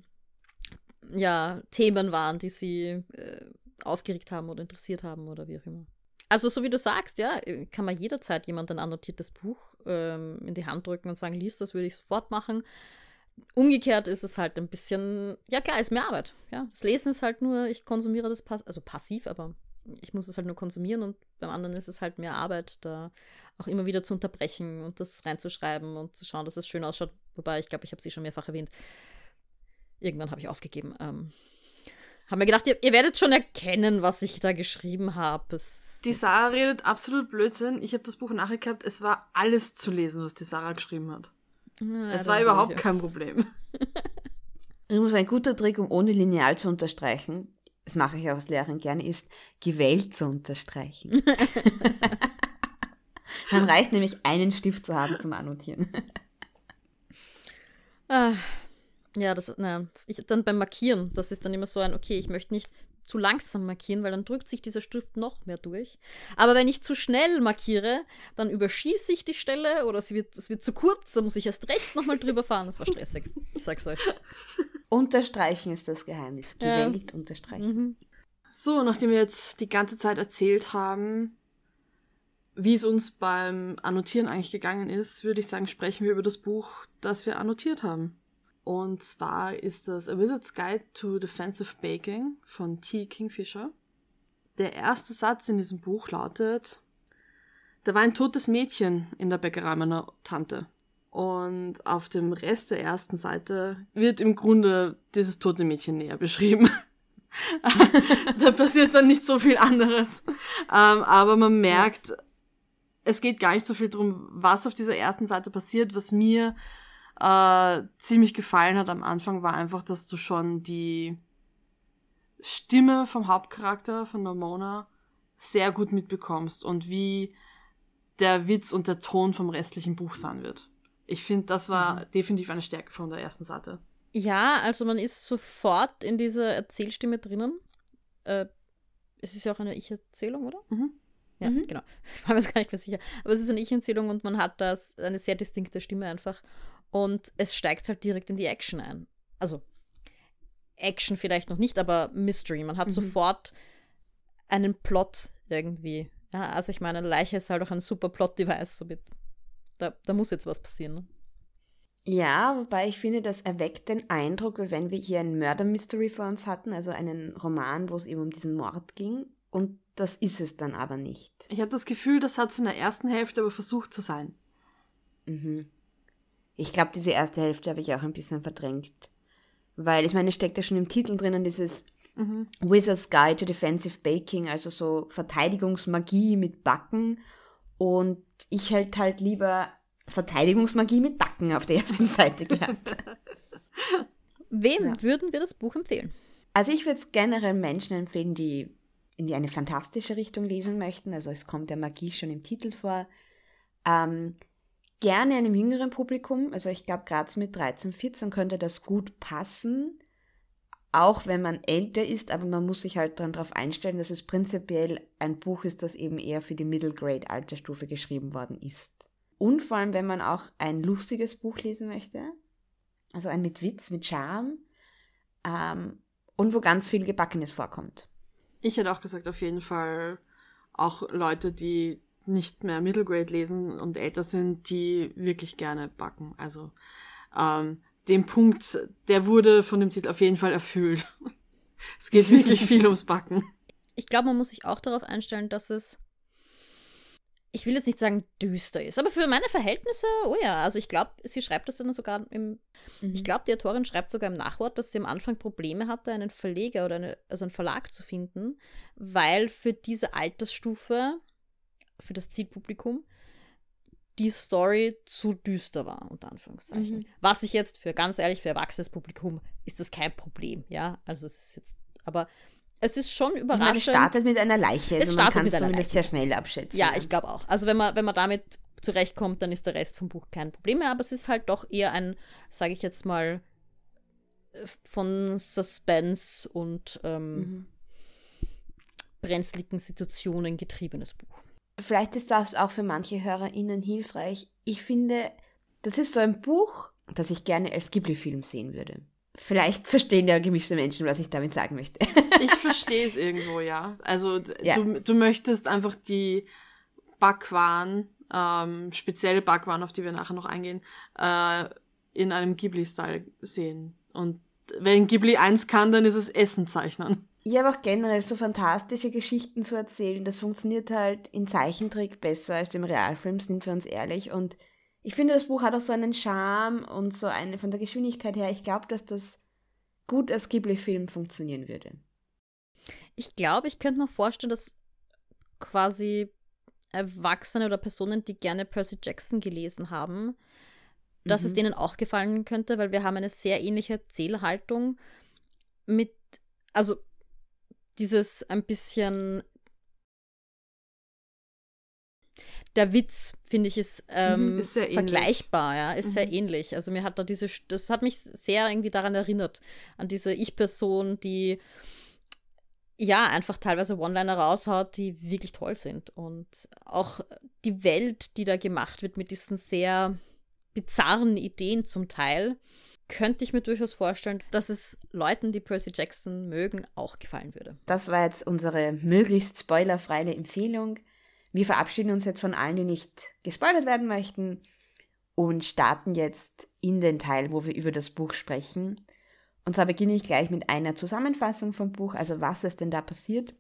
ja, Themen waren, die sie äh, aufgeregt haben oder interessiert haben oder wie auch immer. Also, so wie du sagst, ja, kann man jederzeit jemand ein annotiertes Buch ähm, in die Hand drücken und sagen, lies das, würde ich sofort machen. Umgekehrt ist es halt ein bisschen, ja klar, ist mehr Arbeit. Ja, das Lesen ist halt nur, ich konsumiere das pass also passiv, aber ich muss es halt nur konsumieren und beim anderen ist es halt mehr Arbeit, da auch immer wieder zu unterbrechen und das reinzuschreiben und zu schauen, dass es schön ausschaut. Wobei, ich glaube, ich habe sie schon mehrfach erwähnt. Irgendwann habe ich aufgegeben. Ähm, haben mir gedacht, ihr, ihr, werdet schon erkennen, was ich da geschrieben habe. Die Sarah redet absolut Blödsinn. Ich habe das Buch gehabt. Es war alles zu lesen, was die Sarah geschrieben hat. Ja, es war überhaupt kein Problem. <laughs> Übrigens ein guter Trick, um ohne Lineal zu unterstreichen, das mache ich auch als Lehrerin gerne, ist, gewählt zu unterstreichen. <laughs> Dann reicht nämlich einen Stift zu haben zum Annotieren. ah, ja, das, na, ich, dann beim Markieren, das ist dann immer so ein, okay, ich möchte nicht zu langsam markieren, weil dann drückt sich dieser Stift noch mehr durch. Aber wenn ich zu schnell markiere, dann überschieße ich die Stelle oder es wird, es wird zu kurz, dann muss ich erst recht nochmal drüber fahren. Das war stressig. Ich sag's euch. Unterstreichen ist das Geheimnis. Gewählt ja. unterstreichen. Mhm. So, nachdem wir jetzt die ganze Zeit erzählt haben, wie es uns beim Annotieren eigentlich gegangen ist, würde ich sagen, sprechen wir über das Buch, das wir annotiert haben. Und zwar ist das A Wizard's Guide to Defensive Baking von T. Kingfisher. Der erste Satz in diesem Buch lautet, da war ein totes Mädchen in der Bäckerei meiner Tante. Und auf dem Rest der ersten Seite wird im Grunde dieses tote Mädchen näher beschrieben. <laughs> da passiert dann nicht so viel anderes. Ähm, aber man merkt, es geht gar nicht so viel darum, was auf dieser ersten Seite passiert. Was mir äh, ziemlich gefallen hat am Anfang, war einfach, dass du schon die Stimme vom Hauptcharakter von Normona sehr gut mitbekommst und wie der Witz und der Ton vom restlichen Buch sein wird. Ich finde, das war mhm. definitiv eine Stärke von der ersten Seite. Ja, also man ist sofort in dieser Erzählstimme drinnen. Äh, es ist ja auch eine Ich-Erzählung, oder? Mhm. Ja, mhm. genau. <laughs> Ich war mir jetzt gar nicht mehr sicher. Aber es ist eine Ich-Erzählung und man hat da eine sehr distinkte Stimme einfach. Und es steigt halt direkt in die Action ein. Also, Action vielleicht noch nicht, aber Mystery. Man hat mhm. sofort einen Plot irgendwie. Ja, also ich meine, eine Leiche ist halt auch ein super Plot-Device. So da, da muss jetzt was passieren. Ne? Ja, wobei ich finde, das erweckt den Eindruck, wie wenn wir hier ein Murder-Mystery vor uns hatten, also einen Roman, wo es eben um diesen Mord ging. Und das ist es dann aber nicht. Ich habe das Gefühl, das hat es in der ersten Hälfte aber versucht zu sein. Mhm. Ich glaube, diese erste Hälfte habe ich auch ein bisschen verdrängt. Weil, ich meine, es steckt ja schon im Titel drinnen, dieses mhm. Wizard's Guide to Defensive Baking, also so Verteidigungsmagie mit Backen. Und ich hätte halt lieber Verteidigungsmagie mit Backen auf der ersten <laughs> Seite gehabt. Wem ja. würden wir das Buch empfehlen? Also ich würde es generell Menschen empfehlen, die in die eine fantastische Richtung lesen möchten. Also es kommt ja Magie schon im Titel vor. Ähm, gerne einem jüngeren Publikum. Also ich glaube, gerade mit 13, 14 könnte das gut passen. Auch wenn man älter ist, aber man muss sich halt dann darauf einstellen, dass es prinzipiell ein Buch ist, das eben eher für die Middle Grade Altersstufe geschrieben worden ist. Und vor allem, wenn man auch ein lustiges Buch lesen möchte, also ein mit Witz, mit Charme, ähm, und wo ganz viel Gebackenes vorkommt. Ich hätte auch gesagt, auf jeden Fall auch Leute, die nicht mehr Middle Grade lesen und älter sind, die wirklich gerne backen. Also ähm, den Punkt, der wurde von dem Titel auf jeden Fall erfüllt. <laughs> es geht wirklich <laughs> viel ums Backen. Ich glaube, man muss sich auch darauf einstellen, dass es ich will jetzt nicht sagen düster ist, aber für meine Verhältnisse, oh ja, also ich glaube, sie schreibt das dann sogar im, mhm. ich glaube, die Autorin schreibt sogar im Nachwort, dass sie am Anfang Probleme hatte, einen Verleger oder eine, also einen Verlag zu finden, weil für diese Altersstufe, für das Zielpublikum, die Story zu düster war, unter Anführungszeichen. Mhm. Was ich jetzt für, ganz ehrlich, für erwachsenes Publikum ist das kein Problem, ja, also es ist jetzt, aber es ist schon überraschend. Es startet mit einer Leiche, also man kann es zumindest sehr schnell abschätzen. Ja, ich glaube auch. Also wenn man, wenn man damit zurechtkommt, dann ist der Rest vom Buch kein Problem mehr, aber es ist halt doch eher ein, sage ich jetzt mal, von Suspense und ähm, mhm. brenzligen Situationen getriebenes Buch. Vielleicht ist das auch für manche HörerInnen hilfreich. Ich finde, das ist so ein Buch, das ich gerne als Ghibli-Film sehen würde. Vielleicht verstehen ja gemischte Menschen, was ich damit sagen möchte. <laughs> ich verstehe es irgendwo, ja. Also ja. Du, du möchtest einfach die Backwaren, ähm, spezielle Backwaren, auf die wir nachher noch eingehen, äh, in einem Ghibli-Style sehen. Und wenn Ghibli eins kann, dann ist es Essen zeichnen. Ja, aber auch generell so fantastische Geschichten zu erzählen, das funktioniert halt in Zeichentrick besser als im Realfilm, sind wir uns ehrlich. Und ich finde, das Buch hat auch so einen Charme und so eine von der Geschwindigkeit her. Ich glaube, dass das gut als Ghibli-Film funktionieren würde. Ich glaube, ich könnte mir vorstellen, dass quasi Erwachsene oder Personen, die gerne Percy Jackson gelesen haben, dass mhm. es denen auch gefallen könnte, weil wir haben eine sehr ähnliche Zählhaltung mit, also dieses ein bisschen der Witz, finde ich, ist, ähm, mhm, ist vergleichbar, ja, ist mhm. sehr ähnlich. Also mir hat da diese, das hat mich sehr irgendwie daran erinnert, an diese Ich-Person, die ja einfach teilweise One-Liner raushaut, die wirklich toll sind. Und auch die Welt, die da gemacht wird mit diesen sehr bizarren Ideen zum Teil, könnte ich mir durchaus vorstellen, dass es Leuten, die Percy Jackson mögen, auch gefallen würde. Das war jetzt unsere möglichst spoilerfreie Empfehlung. Wir verabschieden uns jetzt von allen, die nicht gespoilert werden möchten und starten jetzt in den Teil, wo wir über das Buch sprechen. Und zwar beginne ich gleich mit einer Zusammenfassung vom Buch, also was ist denn da passiert.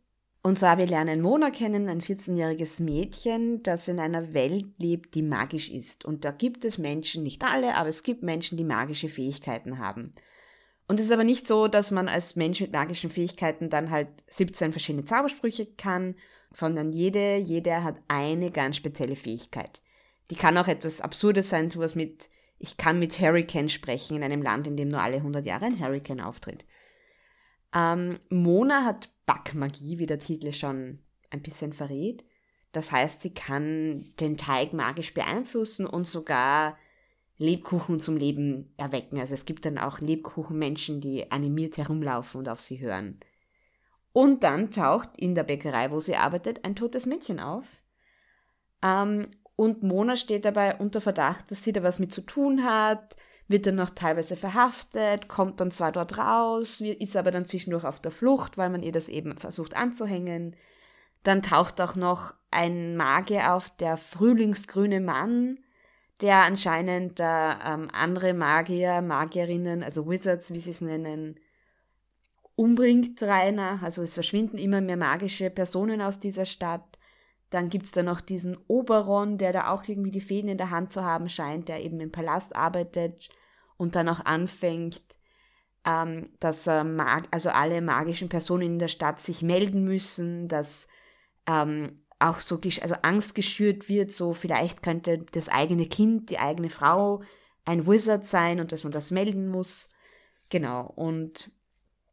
Und zwar, wir lernen Mona kennen, ein 14-jähriges Mädchen, das in einer Welt lebt, die magisch ist. Und da gibt es Menschen, nicht alle, aber es gibt Menschen, die magische Fähigkeiten haben. Und es ist aber nicht so, dass man als Mensch mit magischen Fähigkeiten dann halt 17 verschiedene Zaubersprüche kann sondern jede, jeder hat eine ganz spezielle Fähigkeit. Die kann auch etwas Absurdes sein, sowas mit, ich kann mit Hurricane sprechen in einem Land, in dem nur alle 100 Jahre ein Hurricane auftritt. Ähm, Mona hat Backmagie, wie der Titel schon ein bisschen verrät. Das heißt, sie kann den Teig magisch beeinflussen und sogar Lebkuchen zum Leben erwecken. Also es gibt dann auch Lebkuchenmenschen, die animiert herumlaufen und auf sie hören. Und dann taucht in der Bäckerei, wo sie arbeitet, ein totes Mädchen auf. Ähm, und Mona steht dabei unter Verdacht, dass sie da was mit zu tun hat, wird dann noch teilweise verhaftet, kommt dann zwar dort raus, ist aber dann zwischendurch auf der Flucht, weil man ihr das eben versucht anzuhängen. Dann taucht auch noch ein Magier auf, der frühlingsgrüne Mann, der anscheinend äh, ähm, andere Magier, Magierinnen, also Wizards, wie sie es nennen, umbringt Rainer. Also es verschwinden immer mehr magische Personen aus dieser Stadt. Dann gibt es da noch diesen Oberon, der da auch irgendwie die Fäden in der Hand zu haben scheint, der eben im Palast arbeitet und dann auch anfängt, ähm, dass äh, mag also alle magischen Personen in der Stadt sich melden müssen, dass ähm, auch so also Angst geschürt wird, so vielleicht könnte das eigene Kind, die eigene Frau ein Wizard sein und dass man das melden muss. Genau. Und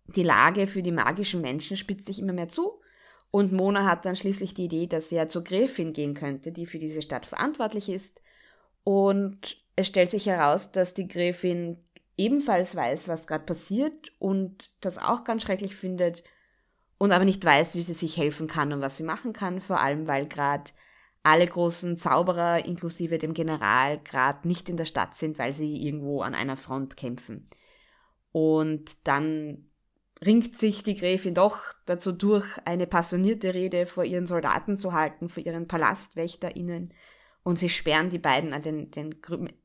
die Lage für die magischen Menschen spitzt sich immer mehr zu. Und Mona hat dann schließlich die Idee, dass sie ja zur Gräfin gehen könnte, die für diese Stadt verantwortlich ist. Und es stellt sich heraus, dass die Gräfin ebenfalls weiß, was gerade passiert und das auch ganz schrecklich findet und aber nicht weiß, wie sie sich helfen kann und was sie machen kann, vor allem weil gerade alle großen Zauberer inklusive dem General gerade nicht in der Stadt sind, weil sie irgendwo an einer Front kämpfen. Und dann ringt sich die Gräfin doch dazu durch, eine passionierte Rede vor ihren Soldaten zu halten, vor ihren PalastwächterInnen. Und sie sperren die beiden, den, den,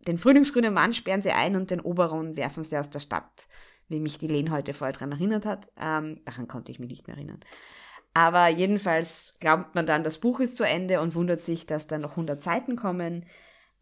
den frühlingsgrünen Mann sperren sie ein und den Oberon werfen sie aus der Stadt, wie mich die Len heute vorher daran erinnert hat. Ähm, daran konnte ich mich nicht mehr erinnern. Aber jedenfalls glaubt man dann, das Buch ist zu Ende und wundert sich, dass da noch 100 Seiten kommen,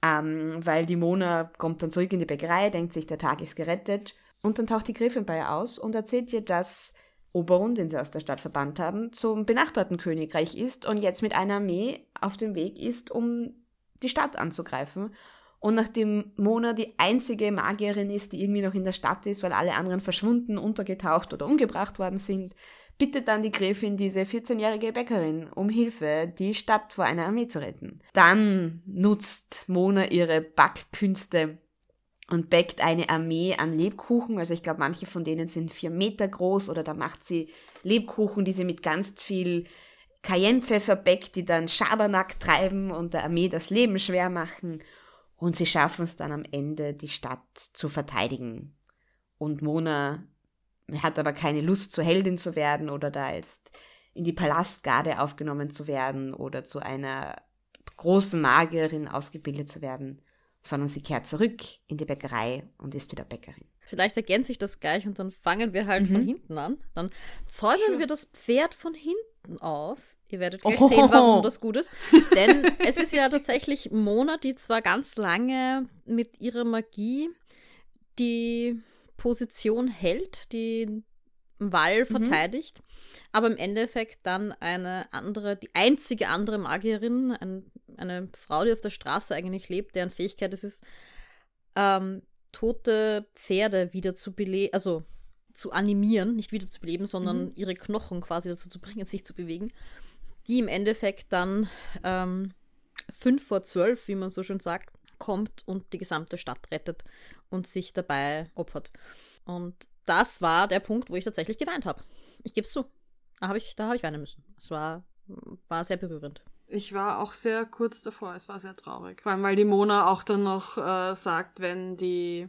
ähm, weil die Mona kommt dann zurück in die Bäckerei, denkt sich, der Tag ist gerettet und dann taucht die Gräfin bei ihr aus und erzählt ihr, dass Oberon, den sie aus der Stadt verbannt haben, zum benachbarten Königreich ist und jetzt mit einer Armee auf dem Weg ist, um die Stadt anzugreifen. Und nachdem Mona die einzige Magierin ist, die irgendwie noch in der Stadt ist, weil alle anderen verschwunden, untergetaucht oder umgebracht worden sind, bittet dann die Gräfin diese 14-jährige Bäckerin um Hilfe, die Stadt vor einer Armee zu retten. Dann nutzt Mona ihre Backkünste und bäckt eine Armee an Lebkuchen. Also ich glaube, manche von denen sind vier Meter groß oder da macht sie Lebkuchen, die sie mit ganz viel Cayennepfeffer bäckt, die dann Schabernack treiben und der Armee das Leben schwer machen. Und sie schaffen es dann am Ende, die Stadt zu verteidigen. Und Mona hat aber keine Lust, zur Heldin zu werden oder da jetzt in die Palastgarde aufgenommen zu werden oder zu einer großen Magierin ausgebildet zu werden sondern sie kehrt zurück in die Bäckerei und ist wieder Bäckerin. Vielleicht ergänzt sich das gleich und dann fangen wir halt mhm. von hinten an. Dann zäumen Schön. wir das Pferd von hinten auf. Ihr werdet gleich oh. sehen, warum das gut ist. Denn es ist ja tatsächlich Mona, die zwar ganz lange mit ihrer Magie die Position hält, die Wall mhm. verteidigt, mhm. aber im Endeffekt dann eine andere, die einzige andere Magierin, ein eine Frau, die auf der Straße eigentlich lebt, deren Fähigkeit es ist, ähm, tote Pferde wieder zu beleben, also zu animieren, nicht wieder zu beleben, sondern mhm. ihre Knochen quasi dazu zu bringen, <laughs> sich zu bewegen, die im Endeffekt dann ähm, fünf vor zwölf, wie man so schön sagt, kommt und die gesamte Stadt rettet und sich dabei opfert. Und das war der Punkt, wo ich tatsächlich geweint habe. Ich gebe es zu. Da habe ich, hab ich weinen müssen. Es war, war sehr berührend. Ich war auch sehr kurz davor, es war sehr traurig. Vor allem, weil die Mona auch dann noch äh, sagt, wenn die,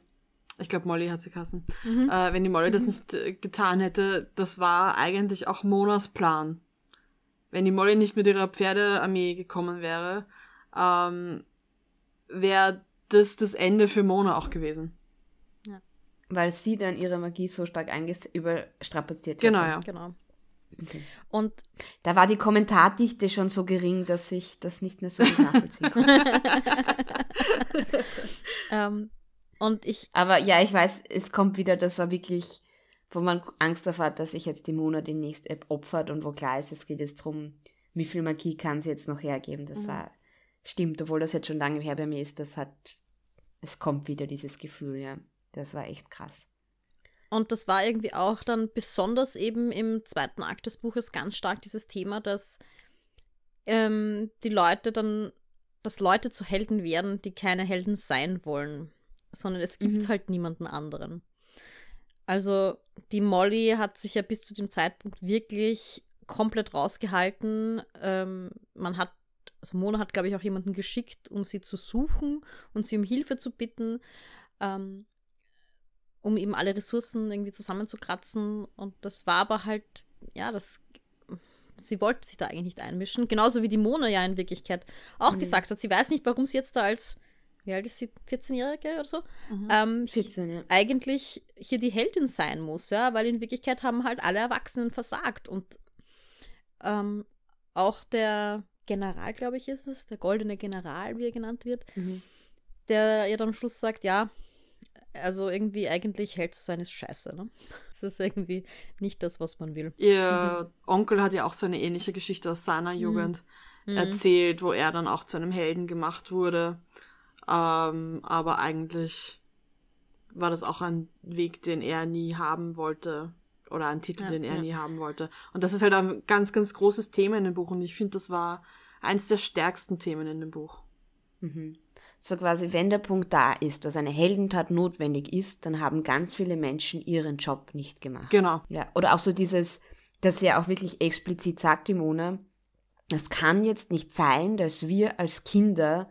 ich glaube Molly hat sie kassen, mhm. äh, wenn die Molly mhm. das nicht äh, getan hätte, das war eigentlich auch Monas Plan. Wenn die Molly nicht mit ihrer Pferdearmee gekommen wäre, ähm, wäre das das Ende für Mona auch gewesen. Ja. Weil sie dann ihre Magie so stark überstrapaziert Genau, ja. Genau. Okay. Und da war die Kommentardichte schon so gering, dass ich das nicht mehr so gut nachvollziehen kann. <laughs> <laughs> ähm, und ich. Aber ja, ich weiß, es kommt wieder, das war wirklich, wo man Angst davor hat, dass sich jetzt die Mona demnächst opfert und wo klar ist, es geht jetzt darum, wie viel Magie kann sie jetzt noch hergeben. Das mhm. war, stimmt, obwohl das jetzt schon lange her bei mir ist, das hat, es kommt wieder dieses Gefühl, ja. Das war echt krass. Und das war irgendwie auch dann besonders eben im zweiten Akt des Buches ganz stark dieses Thema, dass ähm, die Leute dann, dass Leute zu Helden werden, die keine Helden sein wollen, sondern es gibt mhm. halt niemanden anderen. Also die Molly hat sich ja bis zu dem Zeitpunkt wirklich komplett rausgehalten. Ähm, man hat, also Mona hat, glaube ich, auch jemanden geschickt, um sie zu suchen und sie um Hilfe zu bitten. Ähm, um eben alle Ressourcen irgendwie zusammenzukratzen. Und das war aber halt, ja, das. Sie wollte sich da eigentlich nicht einmischen. Genauso wie die Mona ja in Wirklichkeit auch mhm. gesagt hat. Sie weiß nicht, warum sie jetzt da als, wie alt ist sie, 14-Jährige oder so, mhm. ähm, 14, ja. eigentlich hier die Heldin sein muss, ja, weil in Wirklichkeit haben halt alle Erwachsenen versagt. Und ähm, auch der General, glaube ich, ist es, der goldene General, wie er genannt wird, mhm. der ja dann am Schluss sagt, ja, also irgendwie eigentlich Held zu sein ist scheiße, ne? <laughs> Das ist irgendwie nicht das, was man will. Ihr mhm. Onkel hat ja auch so eine ähnliche Geschichte aus seiner mhm. Jugend mhm. erzählt, wo er dann auch zu einem Helden gemacht wurde. Ähm, aber eigentlich war das auch ein Weg, den er nie haben wollte. Oder ein Titel, ja, den er ja. nie haben wollte. Und das ist halt ein ganz, ganz großes Thema in dem Buch. Und ich finde, das war eins der stärksten Themen in dem Buch. Mhm. so quasi, wenn der Punkt da ist, dass eine Heldentat notwendig ist, dann haben ganz viele Menschen ihren Job nicht gemacht. Genau. Ja, oder auch so dieses, dass sie ja auch wirklich explizit sagt, die Mona, es kann jetzt nicht sein, dass wir als Kinder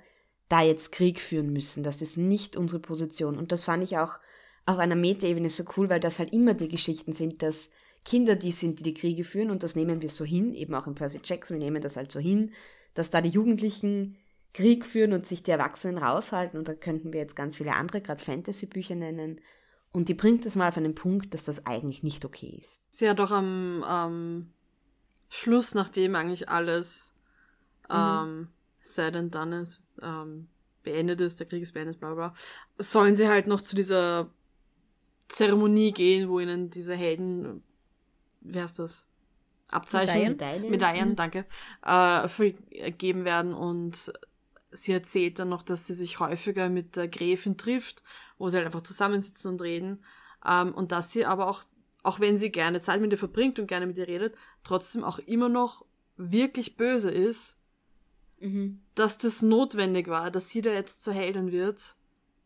da jetzt Krieg führen müssen. Das ist nicht unsere Position. Und das fand ich auch auf einer Metaebene so cool, weil das halt immer die Geschichten sind, dass Kinder die sind, die die Kriege führen und das nehmen wir so hin, eben auch in Percy Jackson, wir nehmen das halt so hin, dass da die Jugendlichen Krieg führen und sich die Erwachsenen raushalten und da könnten wir jetzt ganz viele andere, gerade Fantasy-Bücher nennen und die bringt es mal auf einen Punkt, dass das eigentlich nicht okay ist. Sie hat doch am ähm, Schluss, nachdem eigentlich alles mhm. ähm, said and done ist, ähm, beendet ist, der Krieg ist beendet, bla bla, sollen sie halt noch zu dieser Zeremonie gehen, wo ihnen diese Helden, wie heißt das? Abzeichen, Medaillen, Medaillen mhm. danke, äh, vergeben werden und sie erzählt dann noch, dass sie sich häufiger mit der Gräfin trifft, wo sie halt einfach zusammensitzen und reden ähm, und dass sie aber auch, auch wenn sie gerne Zeit mit ihr verbringt und gerne mit ihr redet, trotzdem auch immer noch wirklich böse ist, mhm. dass das notwendig war, dass sie da jetzt zur Heldin wird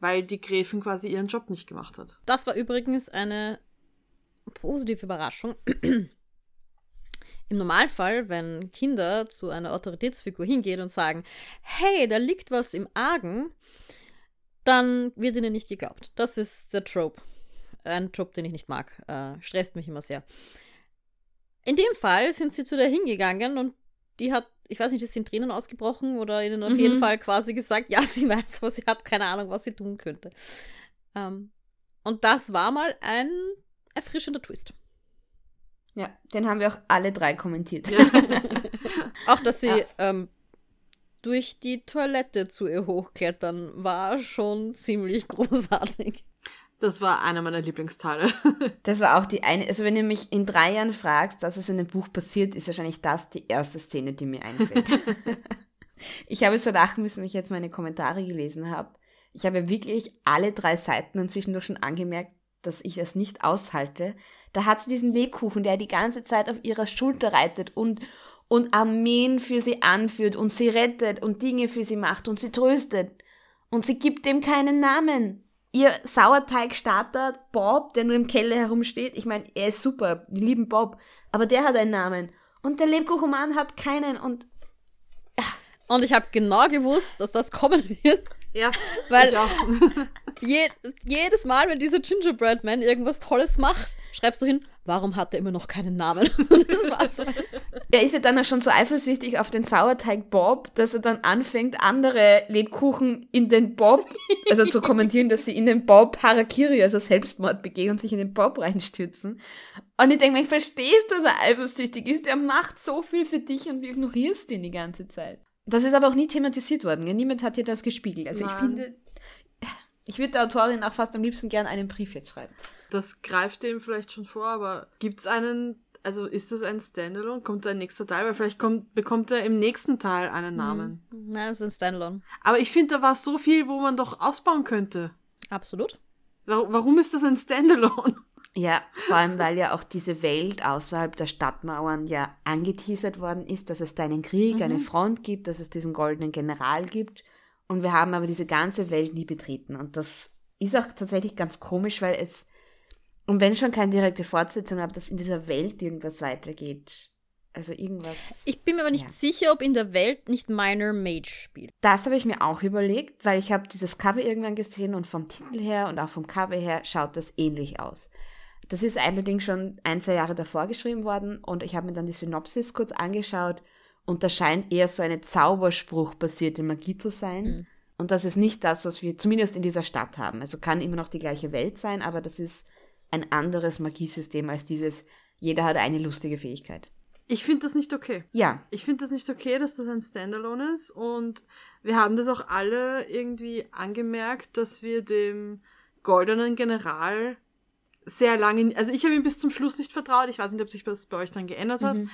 weil die Gräfin quasi ihren Job nicht gemacht hat. Das war übrigens eine positive Überraschung. Im Normalfall, wenn Kinder zu einer Autoritätsfigur hingehen und sagen, hey, da liegt was im Argen, dann wird ihnen nicht geglaubt. Das ist der Trope. Ein Trope, den ich nicht mag. Äh, stresst mich immer sehr. In dem Fall sind sie zu der hingegangen und die hat ich weiß nicht, ist sie in Tränen ausgebrochen oder ihnen auf mhm. jeden Fall quasi gesagt, ja, <laughs> sie weiß, aber sie hat keine Ahnung, was sie tun könnte. Ähm, und das war mal ein erfrischender Twist. Ja, den haben wir auch alle drei kommentiert. Ja. <laughs> auch, dass sie ja. ähm, durch die Toilette zu ihr hochklettern, war schon ziemlich <laughs> großartig. Das war einer meiner Lieblingsteile. <laughs> das war auch die eine, also wenn du mich in drei Jahren fragst, was ist in dem Buch passiert, ist wahrscheinlich das die erste Szene, die mir einfällt. <laughs> ich habe so lachen müssen, wenn ich jetzt meine Kommentare gelesen habe. Ich habe wirklich alle drei Seiten und zwischendurch schon angemerkt, dass ich es nicht aushalte. Da hat sie diesen Lebkuchen, der die ganze Zeit auf ihrer Schulter reitet und, und Armeen für sie anführt und sie rettet und Dinge für sie macht und sie tröstet. Und sie gibt dem keinen Namen ihr Sauerteigstarter Bob, der nur im Keller herumsteht, ich meine, er ist super, wir lieben Bob, aber der hat einen Namen. Und der Lebkuchenmann hat keinen und. Ja. Und ich habe genau gewusst, dass das kommen wird. Ja, <laughs> weil <laughs> je, jedes Mal, wenn dieser Gingerbread Man irgendwas Tolles macht, schreibst du hin, warum hat er immer noch keinen Namen? <laughs> das war's. Er ist ja dann auch schon so eifersüchtig auf den Sauerteig Bob, dass er dann anfängt, andere Lebkuchen in den Bob, also zu kommentieren, dass sie in den Bob Harakiri, also Selbstmord begehen und sich in den Bob reinstürzen. Und ich denke mir, ich verstehst, dass er eifersüchtig ist. Er macht so viel für dich und du ignorierst ihn die ganze Zeit. Das ist aber auch nie thematisiert worden. Niemand hat dir das gespiegelt. Also Nein. ich finde, ich würde der Autorin auch fast am liebsten gern einen Brief jetzt schreiben. Das greift dem vielleicht schon vor, aber gibt es einen, also ist das ein Standalone? Kommt da ein nächster Teil? Weil vielleicht kommt, bekommt er im nächsten Teil einen mhm. Namen. Mhm. Nein, es ist ein Standalone. Aber ich finde, da war so viel, wo man doch ausbauen könnte. Absolut. Warum ist das ein Standalone? <laughs> Ja, vor allem, weil ja auch diese Welt außerhalb der Stadtmauern ja angeteasert worden ist, dass es da einen Krieg, mhm. eine Front gibt, dass es diesen goldenen General gibt. Und wir haben aber diese ganze Welt nie betreten. Und das ist auch tatsächlich ganz komisch, weil es, und wenn schon keine direkte Fortsetzung, aber dass in dieser Welt irgendwas weitergeht. Also irgendwas. Ich bin mir aber nicht ja. sicher, ob in der Welt nicht Minor Mage spielt. Das habe ich mir auch überlegt, weil ich habe dieses Cover irgendwann gesehen und vom Titel her und auch vom Cover her schaut das ähnlich aus. Das ist allerdings schon ein, zwei Jahre davor geschrieben worden und ich habe mir dann die Synopsis kurz angeschaut und da scheint eher so eine Zauberspruch-basierte Magie zu sein. Mhm. Und das ist nicht das, was wir zumindest in dieser Stadt haben. Also kann immer noch die gleiche Welt sein, aber das ist ein anderes Magiesystem als dieses, jeder hat eine lustige Fähigkeit. Ich finde das nicht okay. Ja. Ich finde das nicht okay, dass das ein Standalone ist. Und wir haben das auch alle irgendwie angemerkt, dass wir dem goldenen General sehr lange, also ich habe ihm bis zum Schluss nicht vertraut. Ich weiß nicht, ob sich das bei euch dann geändert hat. Mhm.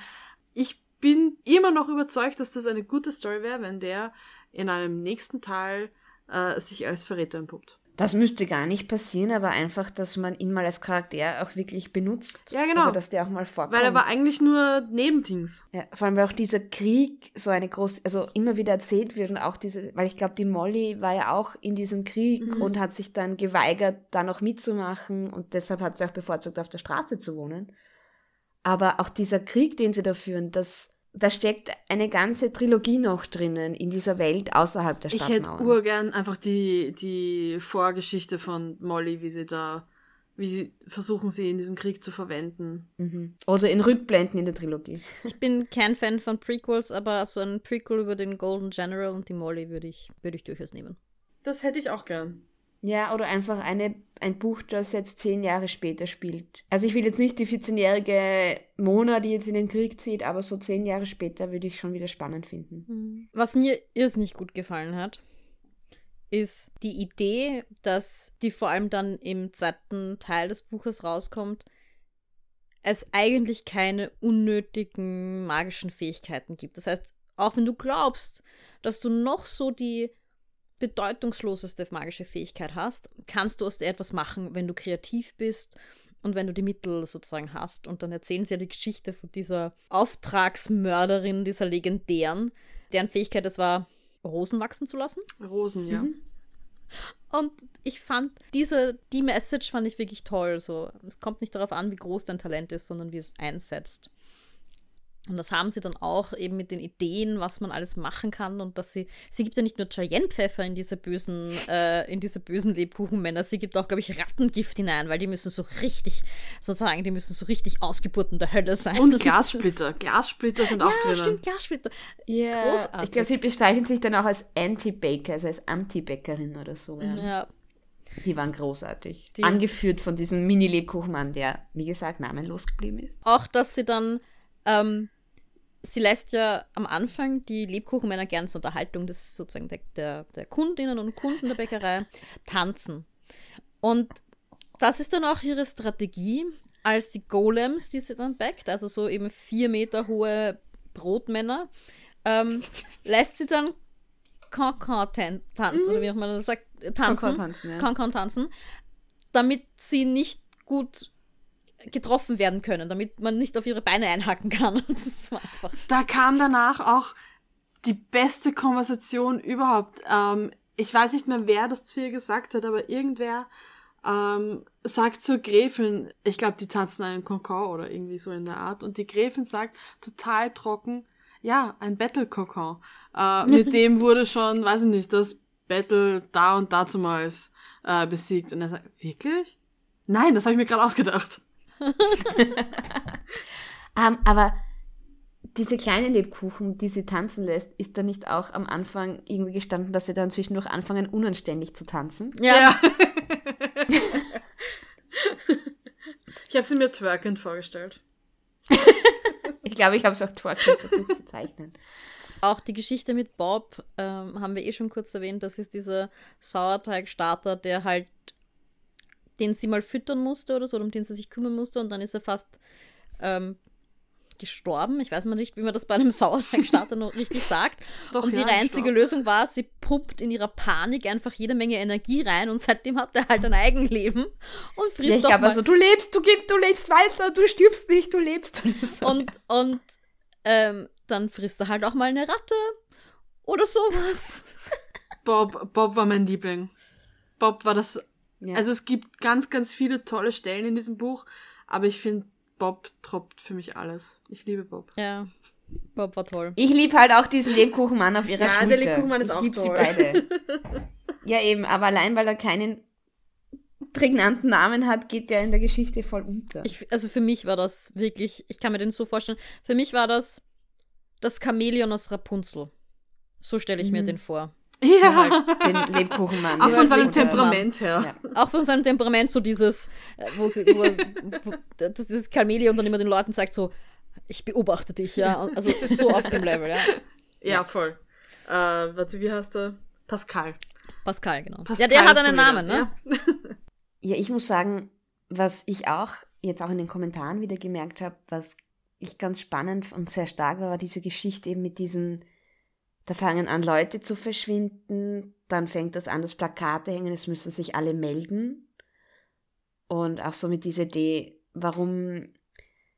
Ich bin immer noch überzeugt, dass das eine gute Story wäre, wenn der in einem nächsten Teil äh, sich als Verräter entpuppt. Das müsste gar nicht passieren, aber einfach, dass man ihn mal als Charakter auch wirklich benutzt. Ja, genau. Also, dass der auch mal vorkommt. Weil er war eigentlich nur Nebendings. Ja, vor allem, weil auch dieser Krieg so eine große, also immer wieder erzählt wird und auch diese, weil ich glaube, die Molly war ja auch in diesem Krieg Mhm. und hat sich dann geweigert, da noch mitzumachen und deshalb hat sie auch bevorzugt, auf der Straße zu wohnen. Aber auch dieser Krieg, den sie da führen, das, da steckt eine ganze Trilogie noch drinnen in dieser Welt außerhalb der Ich hätte urgern einfach die, die Vorgeschichte von Molly, wie sie da, wie sie versuchen sie in diesem Krieg zu verwenden. Mhm. Oder in Rückblenden in der Trilogie. Ich bin kein Fan von Prequels, aber so ein Prequel über den Golden General und die Molly würde ich, würde ich durchaus nehmen. Das hätte ich auch gern. Ja, oder einfach eine, ein Buch, das jetzt zehn Jahre später spielt. Also ich will jetzt nicht die 14-jährige Mona, die jetzt in den Krieg zieht, aber so zehn Jahre später würde ich schon wieder spannend finden. Was mir irrsinnig gut gefallen hat, ist die Idee, dass die vor allem dann im zweiten Teil des Buches rauskommt, es eigentlich keine unnötigen magischen Fähigkeiten gibt. Das heißt, auch wenn du glaubst, dass du noch so die bedeutungsloseste magische Fähigkeit hast, kannst du aus der etwas machen, wenn du kreativ bist und wenn du die Mittel sozusagen hast. Und dann erzählen sie ja die Geschichte von dieser Auftragsmörderin, dieser legendären, deren Fähigkeit es war, Rosen wachsen zu lassen. Rosen, ja. Mhm. Und ich fand diese, die Message fand ich wirklich toll. So, es kommt nicht darauf an, wie groß dein Talent ist, sondern wie es einsetzt. Und das haben sie dann auch eben mit den Ideen, was man alles machen kann und dass sie, sie gibt ja nicht nur Cayennepfeffer in diese bösen, äh, in diese bösen Lebkuchenmänner, sie gibt auch, glaube ich, Rattengift hinein, weil die müssen so richtig, sozusagen, die müssen so richtig Ausgeburten der Hölle sein. Und <laughs> Glassplitter. Glassplitter sind auch Ja, drinnen. stimmt, Glassplitter. Ja, Großartig. ich glaube, sie bezeichnet sich dann auch als Anti-Baker, also als Anti-Bäckerin oder so. Ja. Ja, Die waren großartig. Die- Angeführt von diesem Mini-Lebkuchenmann, der, wie gesagt, namenlos geblieben ist. auch, dass sie dann, ähm, sie lässt ja am Anfang die Lebkuchenmänner gern zur Unterhaltung des sozusagen der, der, der Kundinnen und Kunden der Bäckerei tanzen. Und das ist dann auch ihre Strategie, als die Golems, die sie dann backt, also so eben vier Meter hohe Brotmänner, ähm, <laughs> lässt sie dann Cancan tanzen, oder wie auch man das sagt, tanzen. Cancan tanzen, ja. Cancan tanzen, damit sie nicht gut getroffen werden können, damit man nicht auf ihre Beine einhacken kann. <laughs> Das war einfach. Da kam danach auch die beste Konversation überhaupt. Ähm, ich weiß nicht mehr, wer das zu ihr gesagt hat, aber irgendwer ähm, sagt zur Gräfin, ich glaube, die tanzen einen Kokon oder irgendwie so in der Art, und die Gräfin sagt total trocken, ja, ein Battle-Kokon. Äh, mit <laughs> dem wurde schon, weiß ich nicht, das Battle da und dazumals äh, besiegt. Und er sagt, wirklich? Nein, das habe ich mir gerade ausgedacht. <laughs> Ähm, aber diese kleinen Lebkuchen, die sie tanzen lässt, ist da nicht auch am Anfang irgendwie gestanden, dass sie dann zwischendurch anfangen, unanständig zu tanzen? Ja, <laughs> ich habe sie mir twerkend vorgestellt. <laughs> Ich glaube, ich habe es auch twerkend versucht zu zeichnen. auch die Geschichte mit Bob ähm, haben wir eh schon kurz erwähnt. Das ist dieser Sauerteigstarter, der halt, den sie mal füttern musste oder so, um den sie sich kümmern musste. Und dann ist er fast ähm, gestorben. Ich weiß mal nicht, wie man das bei einem Sauerteigstarter <laughs> noch richtig sagt. Doch, und ja, ihre einzige gestorben. Lösung war, sie pumpt in ihrer Panik einfach jede Menge Energie rein und seitdem hat er halt ein Eigenleben und frisst Ja, ich doch glaube mal. also, du lebst, du gibst, du lebst weiter, du stirbst nicht, du lebst. <laughs> Und und ähm, dann frisst er halt auch mal eine Ratte oder sowas. <laughs> Bob, Bob war mein Liebling. Bob war das. Ja. Also es gibt ganz, ganz viele tolle Stellen in diesem Buch, aber ich finde, Bob troppt für mich alles. Ich liebe Bob. Ja, Bob war toll. Ich liebe halt auch diesen Lebkuchenmann auf ihrer Ja, Schulter. der Lebkuchenmann ist ich auch lieb sie toll. beide. <laughs> ja, eben, aber allein weil er keinen prägnanten Namen hat, geht der in der Geschichte voll unter. Ich, also für mich war das wirklich, ich kann mir den so vorstellen, für mich war das das Chamäleon aus Rapunzel. So stelle ich mir Mhm. den vor. Ja, den Lebkuchenmann. auch von seinem Temperament her. Ja. Auch von seinem Temperament so dieses, äh, wo, sie, wo, wo das dieses Chamäleon dann immer den Leuten sagt so, ich beobachte dich, ja. Also so auf dem Level, ja. Ja, voll. Äh, warte, wie heißt er? Pascal. Pascal, genau. Pascal ja, der hat ist einen Namen, ne? Ja. <laughs> Ja, ich muss sagen, was ich auch jetzt auch in den Kommentaren wieder gemerkt habe, was ich ganz spannend und sehr stark war, war diese Geschichte eben mit diesen, da fangen an Leute zu verschwinden, dann fängt das an, dass Plakate hängen, es müssen sich alle melden. Und auch so mit dieser Idee, warum,